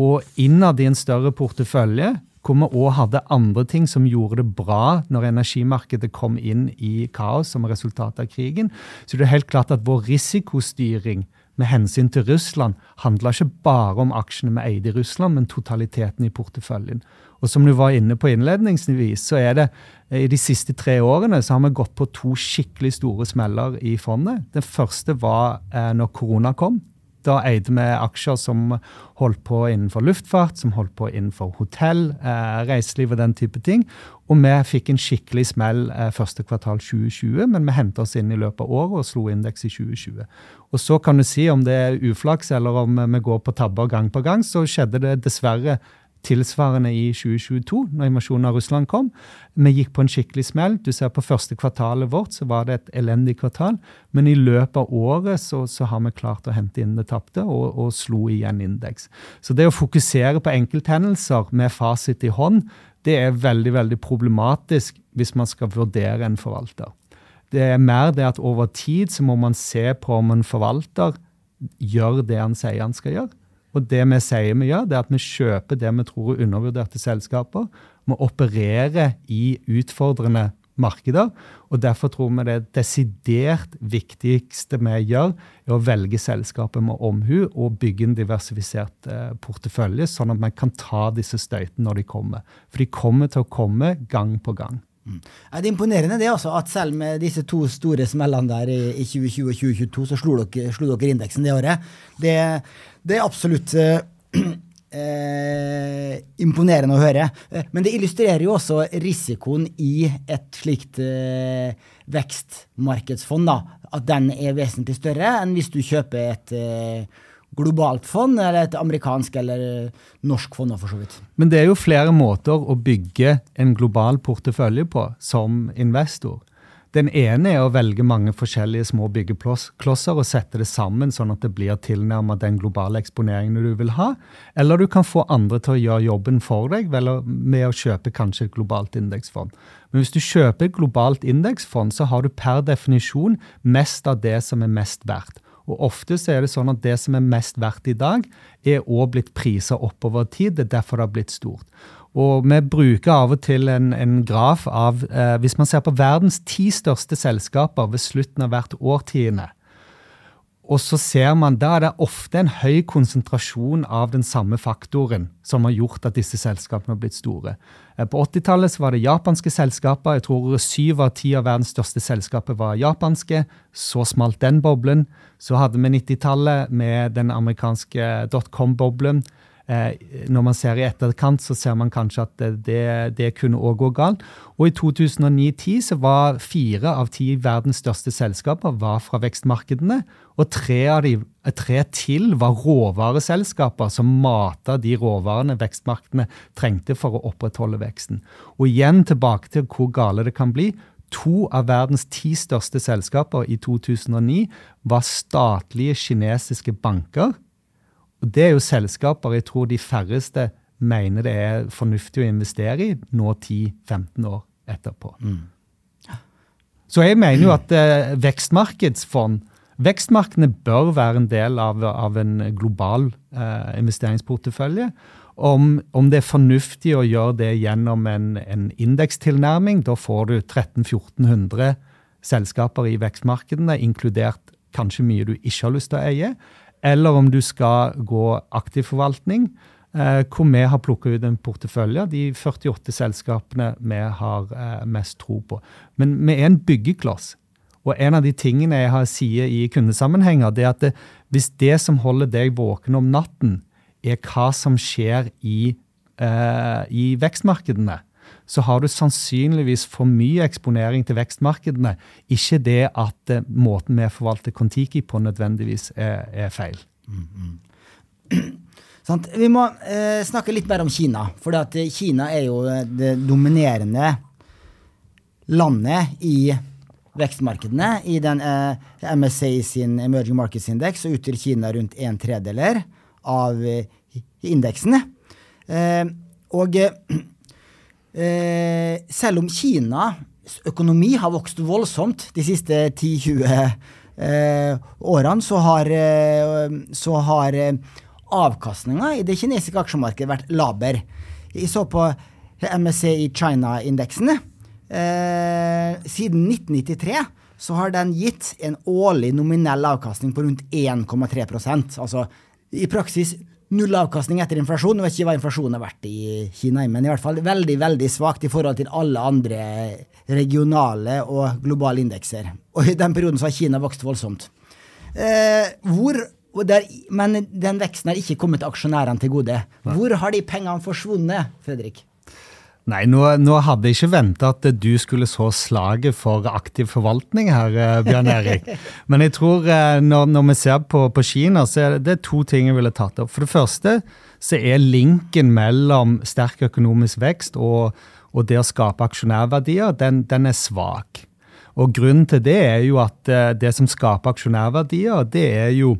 Og innad i en større portefølje hvor vi òg hadde andre ting som gjorde det bra når energimarkedet kom inn i kaos som resultat av krigen. Så det er helt klart at vår risikostyring med hensyn til Russland handla ikke bare om aksjene vi eide i Russland, men totaliteten i porteføljen. Og som du var inne på innledningsvis, så er det i de siste tre årene så har vi gått på to skikkelig store smeller i fondet. Den første var eh, når korona kom. Da eide vi aksjer som holdt på innenfor luftfart, som holdt på innenfor hotell, eh, reiseliv og den type ting. Og vi fikk en skikkelig smell eh, første kvartal 2020, men vi henta oss inn i løpet av året og slo indeks i 2020. Og så kan du si om det er uflaks eller om vi går på tabber gang på gang, så skjedde det dessverre tilsvarende i 2022, når invasjonen av Russland kom. Vi gikk på en skikkelig smell. Du ser På første kvartalet vårt så var det et elendig kvartal, men i løpet av året så, så har vi klart å hente inn det tapte og, og slo igjen indeks. Så det å fokusere på enkelthendelser med fasit i hånd, det er veldig veldig problematisk hvis man skal vurdere en forvalter. Det er mer det at over tid så må man se på om en forvalter gjør det han sier han skal gjøre. Og det vi sier vi gjør, det er at vi kjøper det vi tror er undervurderte selskaper. Vi opererer i utfordrende markeder. Og derfor tror vi det desidert viktigste vi gjør, er å velge selskapet med omhu og bygge en diversifisert eh, portefølje, sånn at man kan ta disse støytene når de kommer. For de kommer til å komme gang på gang. Mm. Det er imponerende det altså, at selv med disse to store smellene der i, i 2020 og 2022, så slo dere, slo dere indeksen det året. Det, det er absolutt eh, eh, imponerende å høre. Eh, men det illustrerer jo også risikoen i et slikt eh, vekstmarkedsfond. da, At den er vesentlig større enn hvis du kjøper et eh, globalt fond, eller et amerikansk eller norsk fond. for så vidt. Men det er jo flere måter å bygge en global portefølje på som investor. Den ene er å velge mange forskjellige små byggeklosser og sette det sammen, sånn at det blir tilnærmet den globale eksponeringen du vil ha. Eller du kan få andre til å gjøre jobben for deg med å kjøpe kanskje et globalt indeksfond. Men hvis du kjøper et globalt indeksfond, så har du per definisjon mest av det som er mest verdt. Og ofte så er det sånn at det som er mest verdt i dag, er òg blitt prisa oppover tid. Det er derfor det har blitt stort. Og vi bruker av og til en, en graf av eh, Hvis man ser på verdens ti største selskaper ved slutten av hvert årtiende, og så ser man, Da er det ofte en høy konsentrasjon av den samme faktoren som har gjort at disse selskapene har blitt store. Eh, på 80-tallet var det japanske selskaper. Jeg tror syv av ti av verdens største selskaper var japanske. Så smalt den boblen. Så hadde vi 90-tallet med den amerikanske dotcom-boblen. Eh, når man ser i etterkant, så ser man kanskje at det, det kunne òg gå galt. Og i 2009-10 så var fire av ti verdens største selskaper var fra vekstmarkedene. Og tre, av de, tre til var råvareselskaper som mata de råvarene vekstmarkedene trengte for å opprettholde veksten. Og igjen tilbake til hvor gale det kan bli. To av verdens ti største selskaper i 2009 var statlige kinesiske banker og Det er jo selskaper jeg tror de færreste mener det er fornuftig å investere i nå 10-15 år etterpå. Mm. Så jeg mener jo at eh, vekstmarkedsfond Vekstmarkedene bør være en del av, av en global eh, investeringsportefølje. Om, om, det er fornuftig å gjøre det gjennom en, en indekstilnærming, da får du 1300-1400 selskaper i vekstmarkedene, inkludert kanskje mye du ikke har lyst til å eie eller om du skal gå aktiv forvaltning, eh, hvor vi har plukka ut en portefølje, de 48 selskapene vi har eh, mest tro på. Men vi er en byggekloss. Og en av de tingene jeg har sier i kundesammenhenger, det er at det, hvis det som holder deg våken om natten, er hva som skjer i, eh, i vekstmarkedene, så har du sannsynligvis for mye eksponering til vekstmarkedene. Ikke det at uh, måten vi forvalter Kon-Tiki på, nødvendigvis er, er feil. Mm, mm. Sånn, vi må eh, snakke litt mer om Kina. For Kina er jo det dominerende landet i vekstmarkedene. I den eh, MSA sin Emerging Markets Index så utgjør Kina rundt en tredeler av eh, indeksen. Eh, og eh, selv om Kinas økonomi har vokst voldsomt de siste 10-20 eh, årene, så har, eh, så har avkastninga i det kinesiske aksjemarkedet vært laber. Jeg så på MSCI China-indeksen. Eh, siden 1993 så har den gitt en årlig nominell avkastning på rundt 1,3% Altså i praksis null avkastning etter inflasjon. Jeg vet ikke hva inflasjonen har vært i Kina, men i hvert fall veldig veldig svakt i forhold til alle andre regionale og globale indekser. Og i den perioden så har Kina vokst voldsomt. Eh, hvor der, men den veksten har ikke kommet aksjonærene til gode. Hvor har de pengene forsvunnet, Fredrik? Nei, nå, nå, hadde jeg ikke venta at du skulle så slaget for aktiv forvaltning her, eh, Bjørn Erik. Men jeg tror eh, når, når vi ser på, på, Kina, så er det to ting jeg ville tatt opp. For det første så er linken mellom sterk økonomisk vekst og, og det å skape aksjonærverdier, den, den er svak. Og grunnen til det er jo at eh, det som skaper aksjonærverdier, det er jo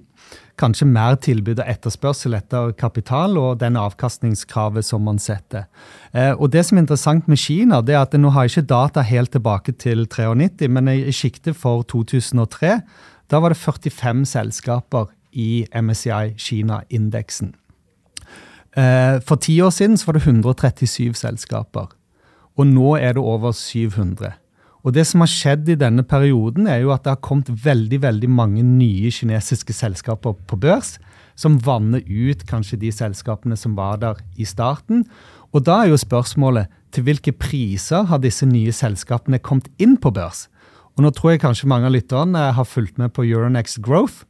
kanskje mer tilbud og etterspørsel etter kapital og den avkastningskravet som man setter. Eh, og Det som er interessant med Kina, det er at nå har jeg ikke data helt tilbake til 93, men i sjiktet for 2003 da var det 45 selskaper i MSCI Kina-indeksen. Eh, for ti år siden var det 137 selskaper, og nå er det over 700. Og det som har skjedd i denne perioden, er jo at det har kommet veldig veldig mange nye kinesiske selskaper på børs, som vanner ut kanskje de selskapene som var der i starten. Og da er jo spørsmålet til hvilke priser har disse nye selskapene kommet inn på børs? Og nå tror jeg kanskje mange av lytterne har fulgt med på Euronex Growth.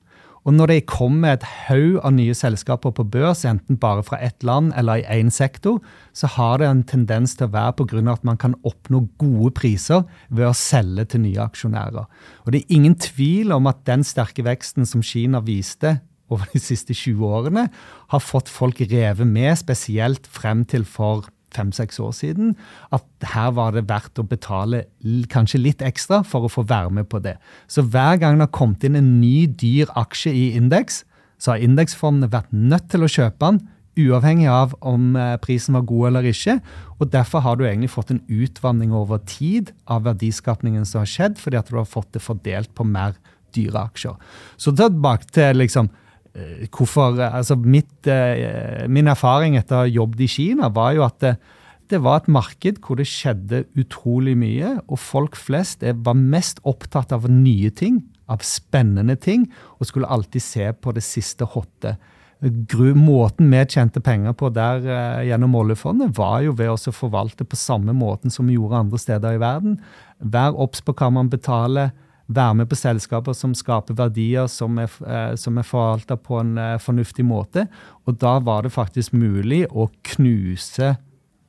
Og når det kommer et haug av nye selskaper på børs, enten bare fra ett land eller i én sektor, så har det en tendens til å være pga. at man kan oppnå gode priser ved å selge til nye aksjonærer. Og det er ingen tvil om at den sterke veksten som Kina viste over de siste 20 årene, har fått folk revet med, spesielt frem til for fem-seks år siden, at her var det verdt å betale kanskje litt ekstra for å få være med på det. Så hver gang det har kommet inn en ny, dyr aksje i indeks, så har indeksfondene vært nødt til å kjøpe den, uavhengig av om eh, prisen var god eller ikke. Og derfor har du egentlig fått en utvanning over tid av verdiskapningen som har skjedd, fordi at du har fått det fordelt på mer dyre aksjer. Så tilbake til liksom, hvorfor altså mitt, eh, Min erfaring etter å ha jobbet i Kina var jo at det, det, var et marked hvor det skjedde utrolig mye, og folk flest var mest opptatt av nye ting, av spennende ting, og skulle alltid se på det siste hotte. Måten vi tjente penger på der eh, gjennom oljefondet, var jo ved å forvalte på samme måten som vi gjorde andre steder i verden. Vær obs på hva man betaler være med på selskaper som skaper verdier som er, eh, som er forvalta på en eh, fornuftig måte. Og da var det faktisk mulig å knuse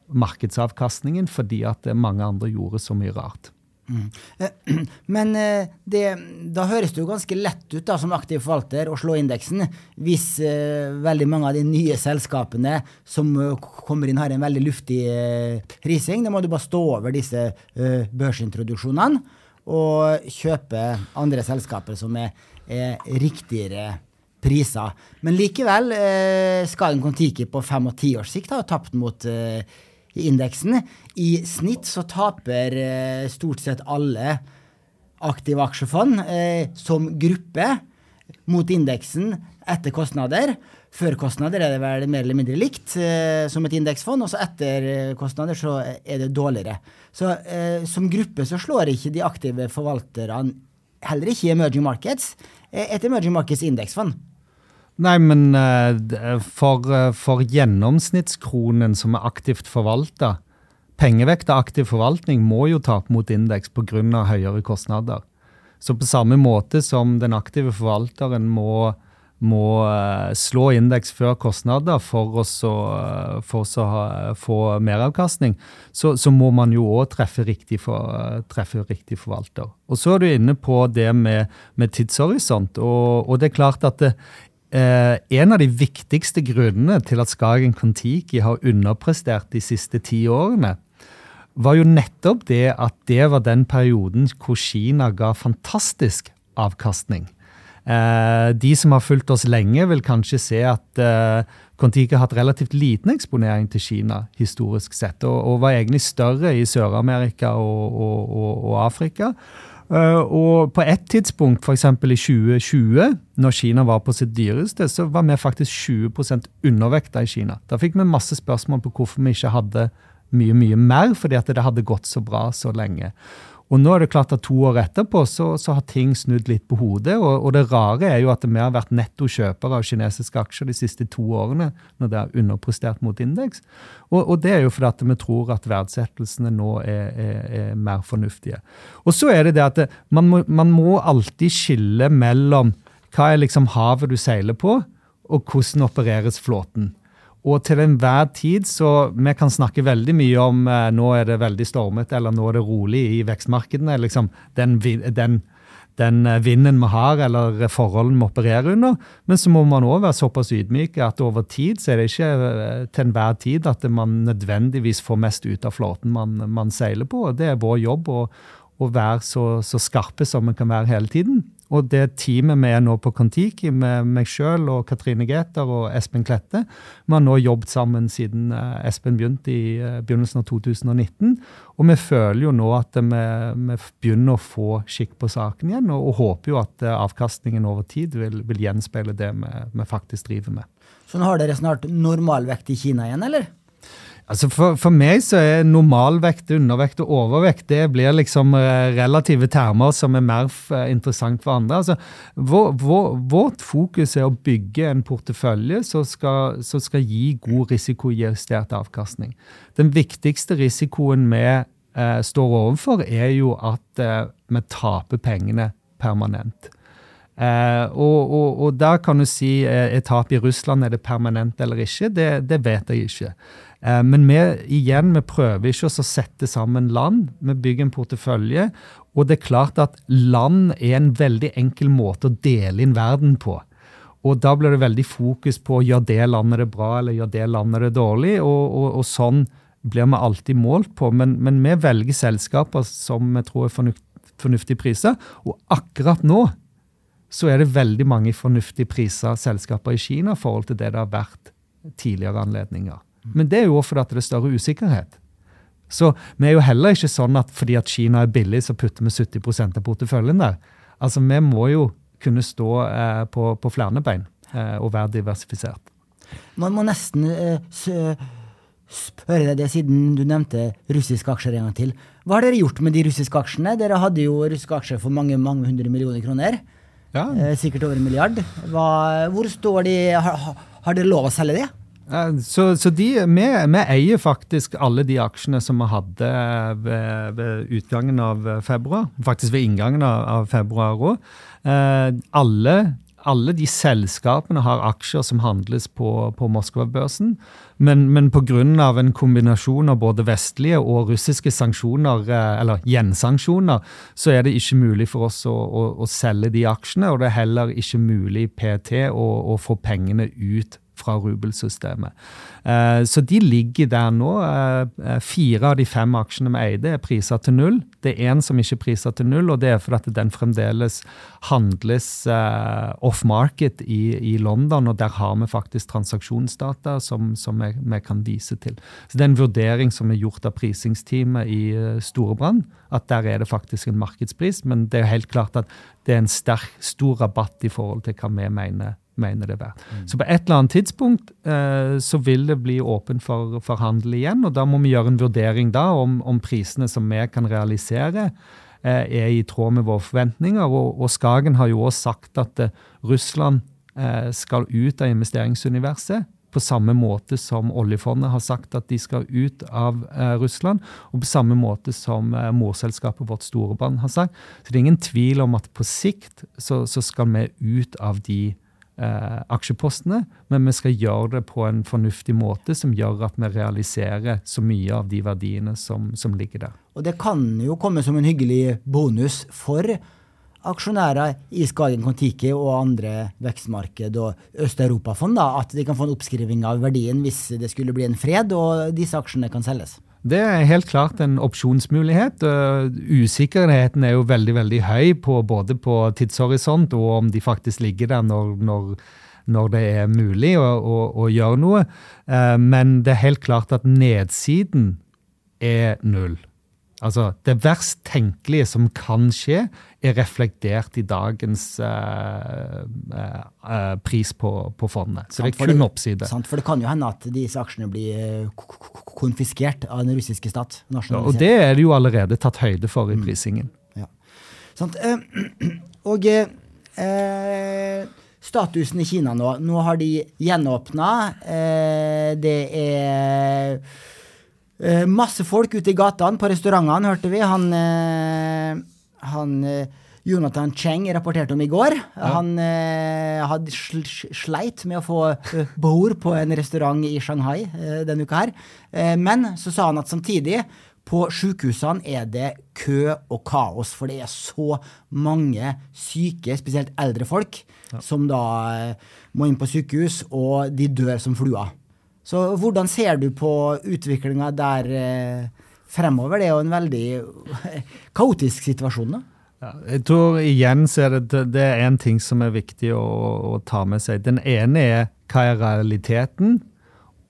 markedsavkastningen fordi at mange andre gjorde så mye rart. Mm. Men det, da høres det jo ganske lett ut da, som aktiv forvalter å slå indeksen, hvis uh, veldig mange av de nye selskapene som kommer inn, har en veldig luftig uh, prising. Da må du bare stå over disse børsintroduksjonene og kjøpe andre selskaper som er, er riktigere priser. Men likevel, eh, Skagen Kon-Tiki på fem og ti års sikt har tapt mot eh, indeksen. I snitt så taper eh, stort sett alle aktive aksjefond eh, som gruppe mot indeksen etter kostnader. Før kostnader er det vel mer eller mindre likt eh, som et indeksfond, og så etter eh, så er det dårligere. Så eh, som gruppe så slår ikke de aktive forvalterne, heller ikke i emerging markets, eh, et emerging markets indeksfond. Nei, men eh, for, for, gjennomsnittskronen som er aktivt forvalta, pengevekt av aktiv forvaltning må jo tape mot indeks pga. høyere kostnader. Så på samme måte som den aktive forvalteren må må eh, slå indeks før kostnader for, å, eh, for å ha, få meravkastning, så, så, må man jo òg treffe, treffe, riktig forvalter. Og Så er du inne på det med, med tidshorisont. Og, og, det er klart at det, eh, en av de viktigste grunnene til at Skagen Kon-Tiki har underprestert de siste ti årene, var jo nettopp det at det var den perioden hvor Kina ga fantastisk avkastning. Eh, de som har fulgt oss lenge, vil kanskje se at eh, Kon-Tiki har hatt relativt liten eksponering til Kina historisk sett, og, og var egentlig større i Sør-Amerika og, og, og, Afrika. Uh, og på et tidspunkt, f.eks. i 2020, når Kina var på sitt dyreste, så var vi faktisk 20% undervekta i Kina. Da fikk vi masse spørsmål på hvorfor vi ikke hadde mye mye mer, fordi at det hadde gått så bra så lenge. Og nå er det klart at To år etterpå så, så har ting snudd litt på hodet. Og, og, det rare er jo at vi har vært netto kjøpere av kinesiske aksjer de siste to årene når det er underprestert mot indeks. Og, og, det er jo fordi vi tror at verdsettelsene nå er, er, er mer fornuftige. Og så er det det at man, må, man må alltid skille mellom hva er liksom havet du seiler på, og hvordan opereres flåten. Og til enhver tid så Vi kan snakke veldig mye om eh, nå er det veldig stormete eller nå er det rolig i vekstmarkedene. liksom den, den, den eh, vinden vi har eller forholdene vi opererer under. Men så må man òg være såpass ydmyke at over tid så er det ikke eh, til enhver tid at man nødvendigvis får mest ut av flåten man, man seiler på. Det er vår jobb å, å være så, så skarpe som vi kan være hele tiden. Og det teamet vi er nå på Kon-Tiki, med meg sjøl og Katrine Gæther og Espen Klette, vi har nå jobbet sammen siden eh, Espen begynte i eh, begynnelsen av 2019. Og vi føler jo nå at vi, vi begynner å få skikk på saken igjen, og, og håper jo at eh, avkastningen over tid vil, vil gjenspeile det vi, vi faktisk driver med. Så nå har dere snart normalvekt i Kina igjen, eller? Altså for, for, meg så er normalvekt, undervekt og overvekt det blir liksom uh, relative termer som er mer uh, interessant for andre. Altså, vår, vår, vårt fokus er å bygge en portefølje som skal, som skal gi god risikojustert avkastning. Den viktigste risikoen vi eh, står overfor, er jo at vi taper pengene permanent. Eh, og, og, og, der kan du si er tap i Russland er det permanent eller ikke. Det, det vet jeg ikke. Eh, men vi, igjen, vi prøver ikke å sette sammen land. Vi bygger en portefølje. Og det er klart at land er en veldig enkel måte å dele inn verden på. Og da blir det veldig fokus på å gjøre det landet det bra, eller gjøre det landet det dårlig. Og, og, og sånn blir vi alltid målt på. Men, men, vi velger selskaper som vi tror er fornuft, fornuftige priser. Og akkurat nå så er det veldig mange fornuftige priser selskaper i Kina i forhold til det det har vært tidligere anledninger. Men det er jo fordi det er større usikkerhet. Så vi er jo heller ikke sånn at fordi at Kina er billig, så putter vi 70% av porteføljen der. Altså, Vi må jo kunne stå eh, på, på, flere bein eh, og være diversifisert. Man må nesten eh, spørre deg det, siden du nevnte russiske aksjer en gang til. Hva har dere gjort med de russiske aksjene? Dere hadde jo russiske aksjer for mange mange hundre millioner kroner. Ja. Eh, sikkert over en milliard. Hva, hvor står de? Har, har dere lov å selge det? Så, så de, vi, vi, eier faktisk alle de aksjene som vi hadde ved, ved utgangen av februar. Faktisk ved inngangen av, av februar òg. Eh, alle, alle, de selskapene har aksjer som handles på, på Moskva-børsen. Men, men pga. en kombinasjon av både vestlige og russiske sanksjoner, eh, eller gjensanksjoner, så er det ikke mulig for oss å, å, å selge de aksjene. Og det er heller ikke mulig PT å, å få pengene ut fra rubelsystemet. Eh, så de ligger der nå. Eh, eh, fire av de fem aksjene vi eide, er priser til null. Det er én som ikke er priser til null, og det er fordi den fremdeles handles off-market i, London, og der har vi faktisk transaksjonsdata som, som vi, vi, kan vise til. Så Det er en vurdering som er gjort av prisingsteamet i Storebrand, at der er det faktisk en markedspris, men det er helt klart at det er en sterk, stor rabatt i forhold til hva vi mener mener det verdt. Mm. Så på et eller annet tidspunkt eh, så vil det bli åpen for, for, handel igjen, og da må vi gjøre en vurdering da om, om prisene som vi kan realisere, eh, er i tråd med våre forventninger. Og, og Skagen har jo også sagt at eh, Russland eh, skal ut av investeringsuniverset. På samme måte som oljefondet har sagt at de skal ut av eh, Russland, og på samme måte som eh, morselskapet vårt Storebrand har sagt. Så det er ingen tvil om at på sikt så, så skal vi ut av de eh, aksjepostene, men vi skal gjøre det på en fornuftig måte som gjør at vi realiserer så mye av de verdiene som, som ligger der. Og det kan jo komme som en hyggelig bonus for aksjonærer i Skagen Kon-Tiki og andre vekstmarked og Øst-Europa-fond, at de kan få en oppskriving av verdien hvis det skulle bli en fred og disse aksjene kan selges. Det er helt klart en opsjonsmulighet. Usikkerheten er jo veldig veldig høy på, både på tidshorisont og om de faktisk ligger der når, når, når det er mulig å, å, å gjøre noe. Eh, men det er helt klart at nedsiden er null. Altså, Det verst tenkelige som kan skje, er reflektert i dagens uh, uh, pris på, på fondet. Så sant, det er kun oppside. Sant, for det kan jo hende at disse aksjene blir konfiskert av den russiske stat. Ja, og det er det jo allerede tatt høyde for i mm. prisingen. Mm. Ja. Sant, uh, og statusen i Kina nå Nå har de gjenåpna. det er Uh, masse folk ute i gatene, på restaurantene, hørte vi. Han, eh, han eh, Jonathan Cheng rapporterte om i går. Ja. Han hadde sl sleit med å få bord på en restaurant i Shanghai denne uka her. men så sa han at samtidig på sykehusene er det kø og kaos, for det er så mange syke, spesielt eldre folk, ja. som da må inn på sykehus, og de dør som fluer. Så hvordan ser du på utviklinga der eh, fremover? Det er jo en veldig kaotisk situasjon. da. Ja, jeg tror igjen så er det, det er en ting som er viktig å, å, ta med seg. Den ene er hva er realiteten,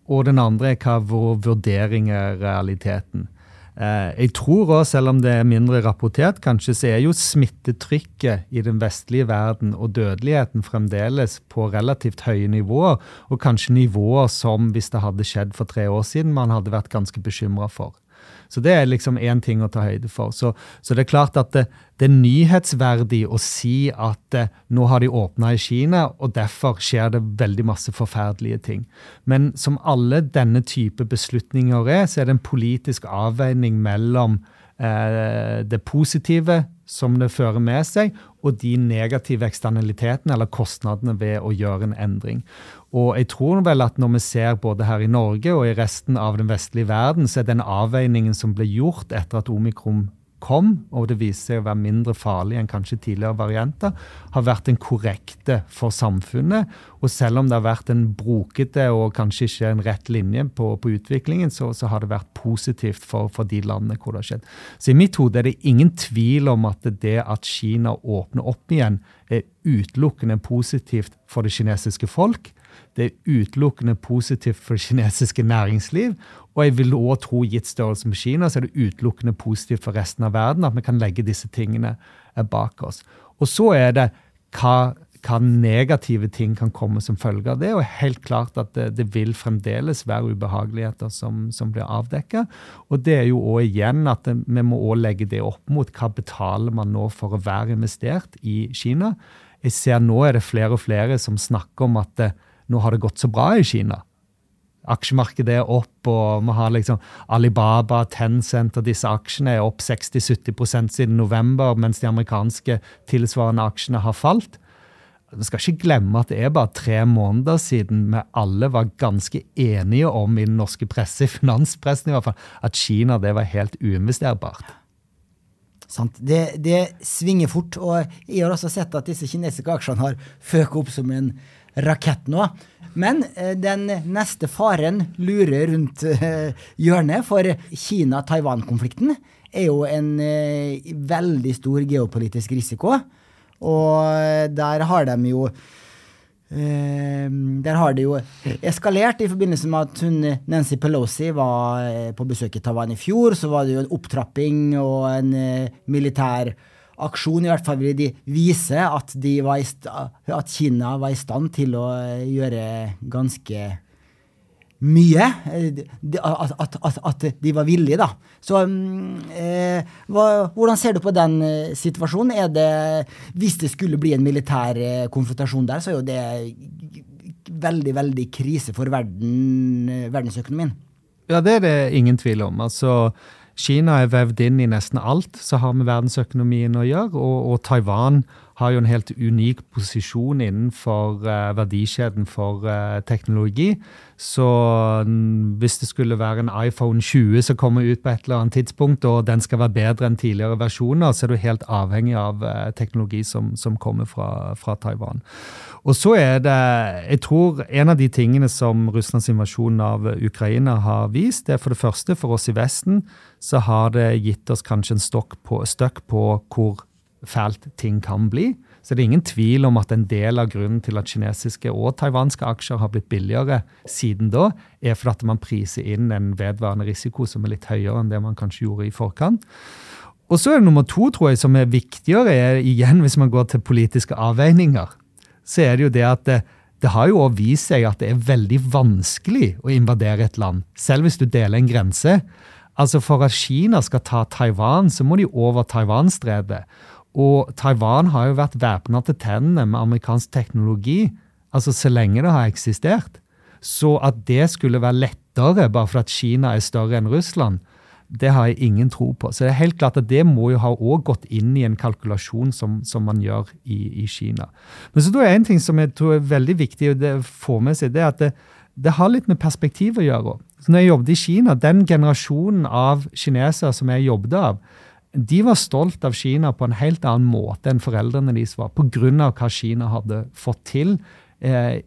og den andre er hva vår vurdering er realiteten. Eh, jeg tror også, selv om det er mindre rapportert, kanskje, så er jo smittetrykket i den vestlige verden og dødeligheten fremdeles på relativt høye nivåer. Og kanskje nivåer som, hvis det hadde skjedd for tre år siden, man hadde vært ganske bekymra for. Så det er liksom én ting å ta høyde for. Så, så, det er klart at det, det er nyhetsverdig å si at eh, nå har de åpna i Kina, og derfor skjer det veldig masse forferdelige ting. Men som alle denne type beslutninger er, så er det en politisk avveining mellom eh, det positive som det fører med seg, og de negative eksternalitetene eller kostnadene ved å gjøre en endring. Og jeg tror vel at når vi ser både her i Norge og i resten av den vestlige verden, så er den avveiningen som ble gjort etter at omikron kom, og det viser seg å være mindre farlig enn kanskje tidligere varianter, har vært den korrekte for samfunnet. Og selv om det har vært en brokete og kanskje ikke en rett linje på, på utviklingen, så, så, har det vært positivt for, for, de landene hvor det har skjedd. Så i mitt hode er det ingen tvil om at det at Kina åpner opp igjen, er utelukkende positivt for det kinesiske folk det er utelukkende positivt for det kinesiske næringsliv. Og jeg vil også tro, gitt størrelsen på Kina, så er det utelukkende positivt for resten av verden at vi kan legge disse tingene eh, bak oss. Og så er det hva, hva negative ting kan komme som følge av det. Og helt klart at det, det vil fremdeles være ubehageligheter som, som blir avdekka. Og det er jo òg igjen at det, vi må også legge det opp mot hva betaler man nå for å være investert i Kina. Jeg ser nå er det flere og flere som snakker om at det, nå har det gått så bra i Kina. Aksjemarkedet er opp, og vi har liksom Alibaba, Tencent og disse aksjene er opp 60-70% siden november, mens de amerikanske tilsvarende aksjene har falt. Vi skal ikke glemme at det er bare tre måneder siden vi alle var ganske enige om i den norske presse, i finanspressen i hvert fall, at Kina det var helt uinvesterbart. Det, det, svinger fort. Og jeg har også sett at disse kinesiske aksjene har føket opp som en rakett nå. Men eh, den neste faren lurer rundt eh, hjørnet, for Kina-Taiwan-konflikten er jo en eh, veldig stor geopolitisk risiko. Og der har de jo der har det jo eskalert i forbindelse med at hun, Nancy Pelosi var på besøk i Taiwan i fjor. Så var det jo en opptrapping og en militær aksjon. I hvert fall ville de vise at, de at Kina var i stand til å eh, gjøre ganske mye. At, at, at, at, de var villige, da. Så mm, eh, hva, hvordan ser du på den eh, situasjonen? Er det, hvis det skulle bli en militær eh, konfrontasjon der, så er jo det veldig, veldig krise for verden, verdensøkonomien. Ja, det er det ingen tvil om. Altså Kina er vevd inn i nesten alt som har med verdensøkonomien å gjøre, og, og, Taiwan har jo en helt unik posisjon innenfor uh, verdikjeden for uh, teknologi. Så hvis det skulle være en iPhone 20 som kommer ut på et eller annet tidspunkt, og den skal være bedre enn tidligere versjoner, så er du helt avhengig av uh, teknologi som, som kommer fra, fra, Taiwan. Og så er det Jeg tror en av de tingene som Russlands invasjon av Ukraina har vist, det er for det første for oss i Vesten så har det gitt oss kanskje en stokk på, støkk på hvor fælt ting kan bli. Så det er ingen tvil om at en del av grunnen til at kinesiske og taiwanske aksjer har blitt billigere siden da, er fordi man priser inn en vedvarende risiko som er litt høyere enn det man kanskje gjorde i forkant. Og så er det nummer to, tror jeg, som er viktigere, er, igjen hvis man går til politiske avveininger. Så er det jo det at det, det har jo også vist seg at det er veldig vanskelig å invadere et land, selv hvis du deler en grense. Altså For at Kina skal ta Taiwan, så må de over Taiwan-stredet. Og Taiwan har jo vært væpna til tennene med amerikansk teknologi altså så lenge det har eksistert. Så at det skulle være lettere bare for at Kina er større enn Russland, det har jeg ingen tro på. Så det er helt klart at det må jo ha også gått inn i en kalkulasjon som, som man gjør i, i, Kina. Men så tror jeg en ting som jeg tror er veldig viktig å få med seg, det er at det, det har litt med perspektiv å gjøre. Så når jeg jobbet i Kina, Den generasjonen av kinesere som jeg jobbet av, de var stolt av Kina på en helt annen måte enn foreldrene deres var, pga. hva Kina hadde fått til eh,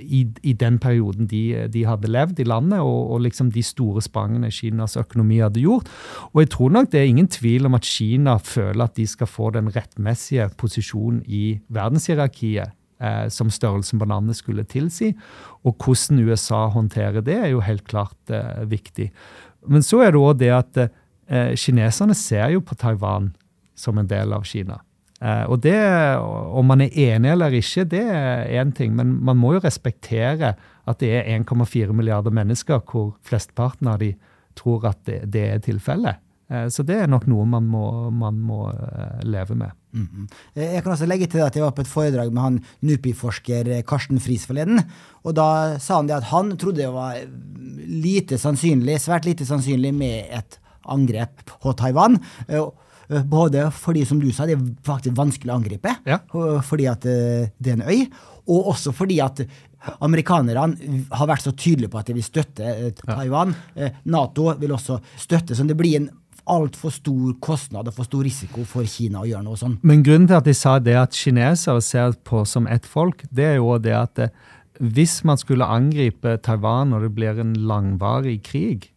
i, i, den perioden de, de, hadde levd i landet, og, og, liksom de store sprangene Kinas økonomi hadde gjort. Og jeg tror nok det er ingen tvil om at Kina føler at de skal få den rettmessige posisjonen i verdenshierarkiet. Eh, som størrelsen på landet skulle tilsi. Og hvordan USA håndterer det, er jo helt klart eh, viktig. Men så er det òg det at eh, kineserne ser jo på Taiwan som en del av Kina. Eh, og det, Om man er enig eller ikke, det er én ting, men man må jo respektere at det er 1,4 milliarder mennesker, hvor flesteparten av de tror at det, det er tilfellet. Eh, så det er nok noe man må, man må eh, leve med. Mm -hmm. Jeg kan også legge til at jeg var på et foredrag med han NUPI-forsker Karsten Friis forleden. Og da sa han det at han trodde det var lite sannsynlig, svært lite sannsynlig med et angrep på Taiwan. Eh, både fordi, som du sa, det er faktisk vanskelig å angripe, ja. fordi at eh, det er en øy, og også fordi at amerikanerne har vært så tydelige på at de vil støtte eh, Taiwan. Nato vil også støtte, så det blir en altfor stor kostnad og for stor risiko for Kina å gjøre noe sånt. Men grunnen til at de sa det at kinesere ser på som ett folk, det er jo det at hvis man skulle angripe Taiwan når det blir en langvarig krig,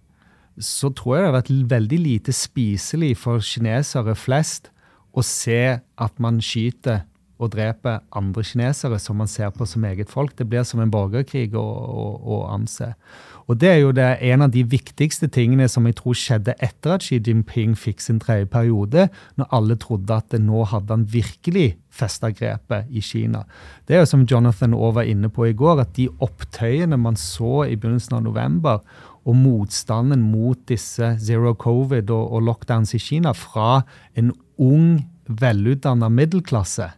så tror jeg det har vært veldig lite spiselig for kinesere flest å se at man skyter og dreper andre kinesere som man ser på som eget folk. Det blir som en borgerkrig å, å, å anse. Og Det er jo det, en av de viktigste tingene som jeg tror skjedde etter at Xi Jinping fikk sin tredje periode, når alle trodde at nå hadde han virkelig festa grepet i Kina. Det er jo som Jonathan Aall var inne på i går, at de opptøyene man så i begynnelsen av november, og motstanden mot disse zero covid og, og lockdowns i Kina fra en ung, velutdanna middelklasse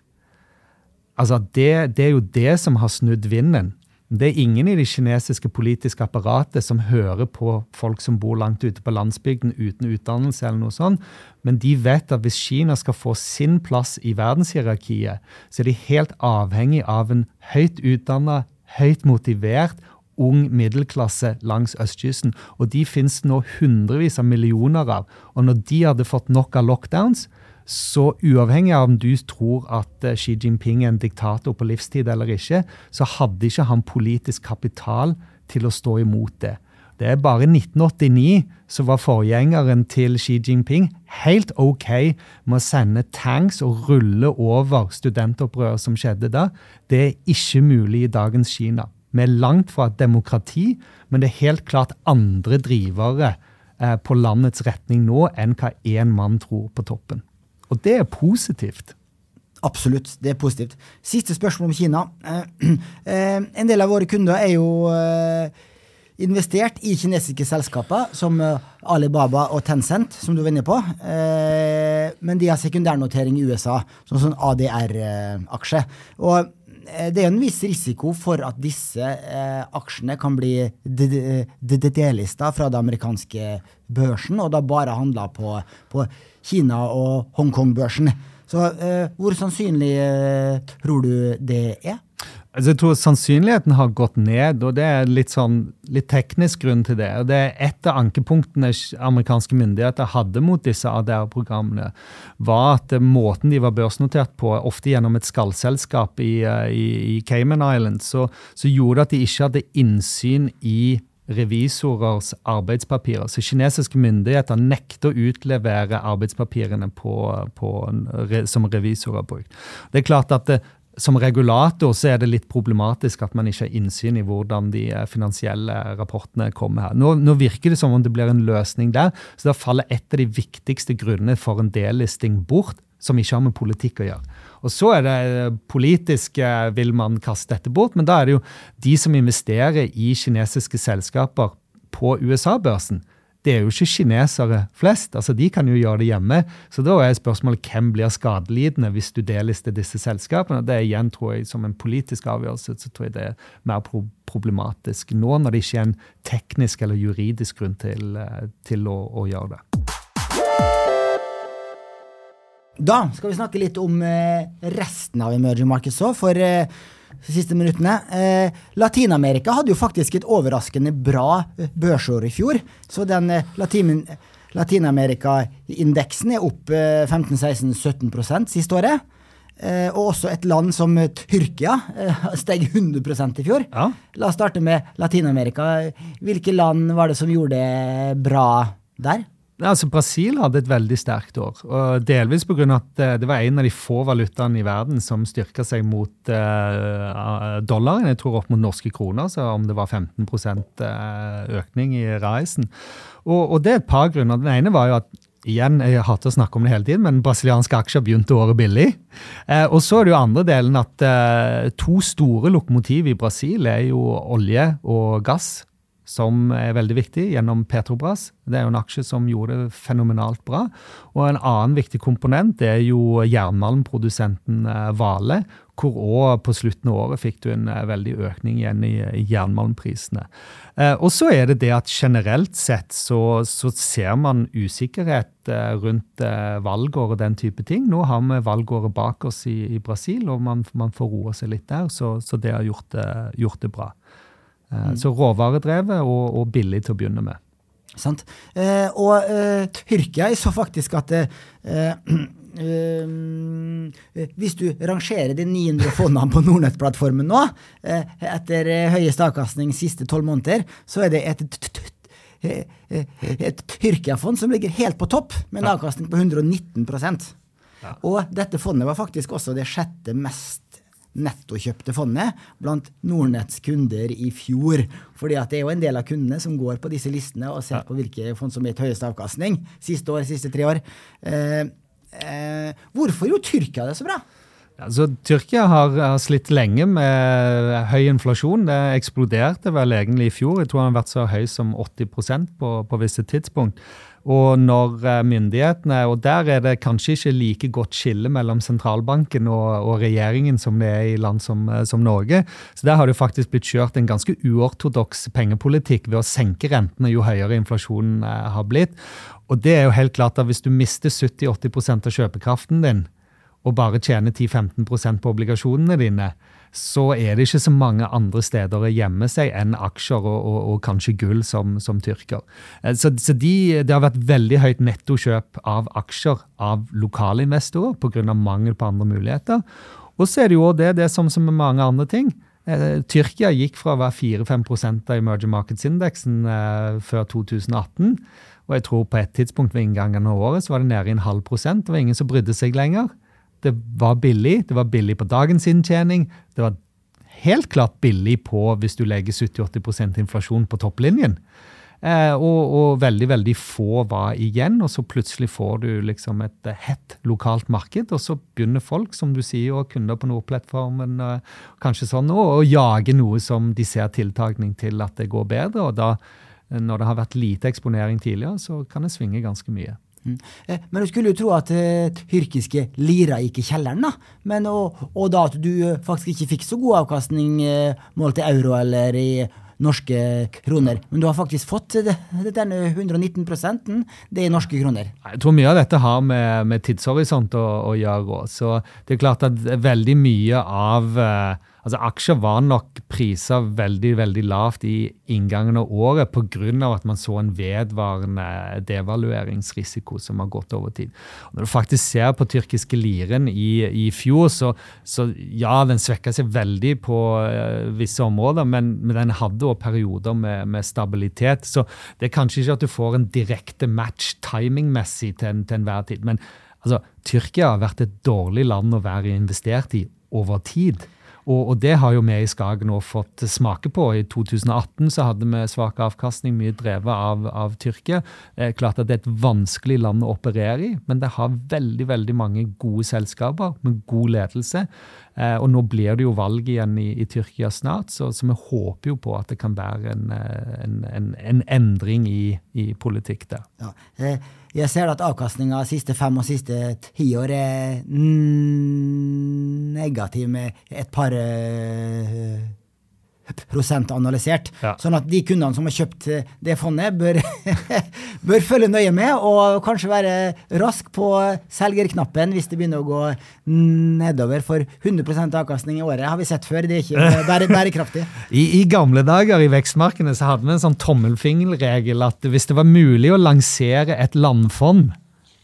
Altså, det, det, er jo det som har snudd vinden. Det er ingen i det kinesiske politiske apparatet som hører på folk som bor langt ute på landsbygden uten utdannelse, eller noe sånt, men de vet at hvis Kina skal få sin plass i verdenshierarkiet, så er de helt avhengig av en høyt utdanna, høyt motivert ung middelklasse langs østkysten. Og de finnes nå hundrevis av millioner av. Og når de hadde fått nok av lockdowns, så uavhengig av om du tror at eh, Xi Jinping er en diktator på livstid eller ikke, så hadde ikke han politisk kapital til å stå imot det. Det er bare 1989 som var forgjengeren til Xi Jinping helt OK med å sende tanks og rulle over studentopprøret som skjedde da. Det er ikke mulig i dagens Kina. Vi er langt fra et demokrati, men det er helt klart andre drivere eh, på landets retning nå enn hva én mann tror på toppen. Og det er positivt. Absolutt, det er positivt. Siste spørsmål om Kina. Eh, eh, en del av våre kunder er jo investert i kinesiske selskaper som Alibaba og Tencent, som du var inne på. Men de har sekundærnotering i USA, sånn ADR-aksje. Og det er en viss risiko for at disse eh, aksjene kan bli delista fra det amerikanske børsen, og da bare handla på, på Kina- og Hongkong-børsen. Så eh, hvor sannsynlig eh, tror du det er? Altså, jeg tror sannsynligheten har gått ned, og det er litt, sånn, litt teknisk grunn til det. og det er Et av ankepunktene amerikanske myndigheter hadde mot disse ADR-programmene, var at måten de var børsnotert på, ofte gjennom et skallselskap i, eh, i, i Cayman Islands, så, så gjorde at de ikke hadde innsyn i revisorers arbeidspapirer. Så kinesiske myndigheter nekter å utlevere arbeidspapirene på, på, som revisorer har brukt. Det er klart at det, som regulator så er det litt problematisk at man ikke har innsyn i hvordan de eh, finansielle rapportene kommer her. Nå, nå, virker det som om det blir en løsning der, så da faller et av de viktigste grunnene for en delisting bort, som ikke har med politikk å gjøre. Og så er det eh, politisk eh, vil man kaste dette bort, men da er det jo de som investerer i kinesiske selskaper på USA-børsen. Det er jo ikke kinesere flest. altså De kan jo gjøre det hjemme. Så da er spørsmålet hvem blir skadelidende hvis du delister disse selskapene. Det er igjen, tror jeg, som en politisk avgjørelse så tror jeg det er mer problematisk nå, når det ikke er en teknisk eller juridisk grunn til, eh, til å, å gjøre det. Da skal vi snakke litt om eh, resten av emerging markets òg, for eh, de siste minuttene. Eh, Latin-Amerika hadde jo faktisk et overraskende bra børsår i fjor. Så den Latin Latin-Amerika-indeksen er opp 15-16-17 siste året. og også et land som Tyrkia steg 100 i fjor. Ja. La oss starte med Latin-Amerika. Hvilke land var det som gjorde det bra der? Altså, Brasil hadde et veldig sterkt år. og Delvis pga. at eh, det var en av de få valutaene i verden som styrka seg mot uh, dollaren. Jeg tror opp mot norske kroner, så om det var 15 uh, økning i reisen. Og, og, det er et par grunner. Den ene var jo at igjen, jeg hater å snakke om det hele tiden, men brasilianske aksjer begynte året billig. Uh, og så er det jo andre delen at uh, to store lokomotiv i Brasil er jo olje og gass som er veldig viktig, gjennom Petrobras. Det er jo en aksje som gjorde det fenomenalt bra. Og en annen viktig komponent er jo jernmalmprodusenten eh, Vale, hvor òg på slutten av året fikk du en eh, veldig økning igjen i, jernmalmprisene. Eh, og så er det det at generelt sett så, så ser man usikkerhet rundt valgår og den type ting. Nå har vi valgåret bak oss i, i Brasil, og man, man får roa seg litt der, så, så det har gjort det, gjort det bra. Eh, mm. Så råvaredrevet og, og, billig til å begynne med. Sant. Eh, og eh, Tyrkia så faktisk at eh, eh, hvis du rangerer de 900 fondene på Nordnett-plattformen nå, eh, etter høyeste avkastning siste tolv måneder, så er det et et Tyrkia-fond som ligger helt på topp, med en avkastning på 119 ja. Og dette fondet var faktisk også det sjette mest nettokjøpte fondet blant Nordnetts kunder i fjor. Fordi at det er jo en del av kundene som går på disse listene og ser på hvilke fond som har gitt høyest avkastning siste år, siste tre år. Eh, eh, hvorfor gjorde Tyrkia det så bra? Altså, Tyrkia har, har, slitt lenge med høy inflasjon. Det eksploderte vel egentlig i fjor. Jeg tror den har vært så høy som 80% på, på visse tidspunkt. Og når eh, myndighetene Og der er det kanskje ikke like godt skille mellom sentralbanken og, og regjeringen som det er i land som, eh, som, Norge. Så der har det faktisk blitt kjørt en ganske uortodoks pengepolitikk ved å senke rentene jo høyere inflasjonen eh, har blitt. Og det er jo helt klart at hvis du mister 70-80% av kjøpekraften din, og bare tjener 10-15% på obligasjonene dine, så er det ikke så mange andre steder å gjemme seg enn aksjer og, og, og kanskje gull som, som tyrker. Eh, så, så de, det har vært veldig høyt nettokjøp av aksjer av lokale investorer pga. mangel på andre muligheter. Og så er det jo det, det er som, som med mange andre ting. Eh, Tyrkia gikk fra å være 4-5% av emerging markets-indeksen eh, før 2018. Og jeg tror på et tidspunkt ved inngangen av året så var det nede i en halv prosent. Det var ingen som brydde seg lenger. Det var billig. Det var billig på dagens inntjening. Det var helt klart billig på hvis du legger 70-80% inflasjon på topplinjen. Eh, og, og, veldig veldig få var igjen, og så plutselig får du liksom et eh, hett lokalt marked. Og så begynner folk, som du sier, og kunder på Nordplattformen eh, kanskje sånn, å, å jage noe som de ser tiltakning til at det går bedre. Og da, når det har vært lite eksponering tidligere, så kan det svinge ganske mye. Mm. Eh, men du skulle jo tro at eh, tyrkiske lira gikk i kjelleren, da. Men, og, og, da at du eh, faktisk ikke fikk så god avkastning målt i euro eller i norske kroner. Men du har faktisk fått det, denne 119% det er norske kroner. Jeg tror mye av dette har med, med tidshorisont å, å gjøre. Så det er klart at veldig mye av Altså Aksjer var nok prisa veldig veldig lavt i inngangen av året pga. at man så en vedvarende devalueringsrisiko som har gått over tid. Når du faktisk ser på tyrkiske liren i, i fjor, så, så, ja, den svekka seg veldig på uh, visse områder, men, men, den hadde også perioder med, med, stabilitet. Så det er kanskje ikke at du får en direkte match timingmessig til, til enhver tid. Men altså, Tyrkia har vært et dårlig land å være investert i over tid. Og, og, det har jo vi i Skagen nå fått smake på. I 2018 så hadde vi svak avkastning, mye drevet av, av Tyrkia. Er klart at det er et vanskelig land å operere i, men det har veldig veldig mange gode selskaper med god ledelse. Eh, og nå blir det jo valg igjen i, i Tyrkia snart, så, så, vi håper jo på at det kan være en, eh, en, en, en endring i, i, politikk der. Ja. Eh, jeg ser at avkastninga siste fem og siste ti år er negativ med et par uh, prosent analysert. Ja. Sånn at de kundene som har kjøpt det fondet, bør, bør, følge nøye med og kanskje være rask på selgerknappen hvis det begynner å gå nedover. For 100% avkastning i året har vi sett før. Det er ikke bære, bærekraftig. I, I, gamle dager i vekstmarkedene så hadde vi en sånn tommelfingerregel at hvis det var mulig å lansere et landfond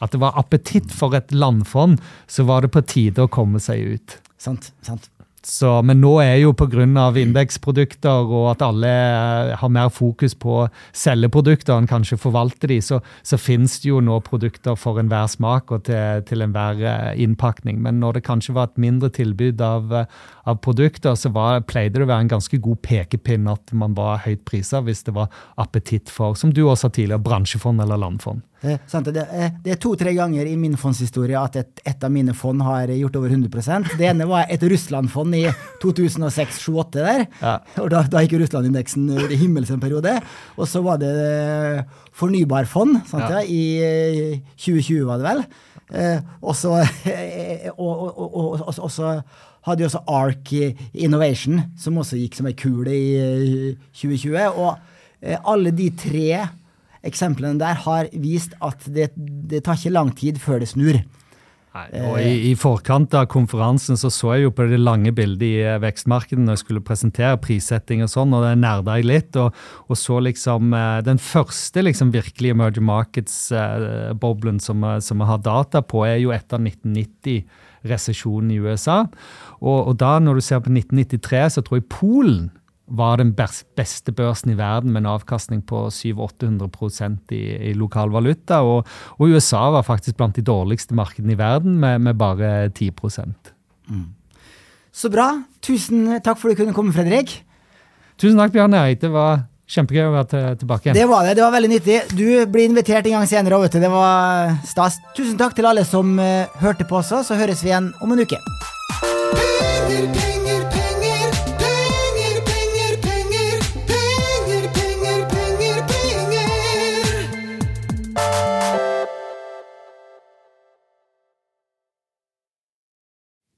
at det var appetitt for et landfond, så var det på tide å komme seg ut. Sant, sant. Så, men nå er jo pga. indeksprodukter og at alle eh, har mer fokus på å selge produkter enn kanskje forvalte de, så, så finnes det jo nå produkter for enhver smak og til, til enhver eh, innpakning. Men når det kanskje var et mindre tilbud av, eh, av produkter, så var, pleide det å være en ganske god pekepinn at man var høyt prisa hvis det var appetitt for, som du også sa tidligere, bransjefond eller landfond. Eh, det, eh, det, er to-tre ganger i min fondshistorie at et, et, av mine fond har gjort over 100% Det ene var et Russland-fond i 2006-2008 der. Ja. og Da, da gikk Russland-indeksen i himmels en periode. Og så var det eh, fornybarfond sant, ja. i 2020, var det vel. Eh, og så hadde jo også Ark Innovation, som også gikk som ei kule i 2020. Og alle de tre eksemplene der har vist at det, det tar ikke lang tid før det snur. Nei, og i, i, forkant av konferansen så, så jeg jo på det lange bildet i eh, vekstmarkedet når jeg skulle presentere prissetting og sånn, og det nerda jeg litt. Og, og, så liksom eh, den første liksom virkelige emerging markets-boblen som, som vi har data på, er jo etter 1990-resesjonen i USA. Og, og da, når du ser på 1993, så tror jeg Polen var den beste børsen i verden med en avkastning på 700-800 i, i lokal valuta. Og, og, USA var faktisk blant de dårligste markedene i verden med, med bare 10 mm. Så bra. Tusen takk for at du kunne komme, Fredrik. Tusen takk, Bjørn Eirik. Det var kjempegøy å være tilbake igjen. Det var det. Det var veldig nyttig. Du blir invitert en gang senere. Vet du. Det var stas. Tusen takk til alle som uh, hørte på oss. Så høres vi igjen om en uke.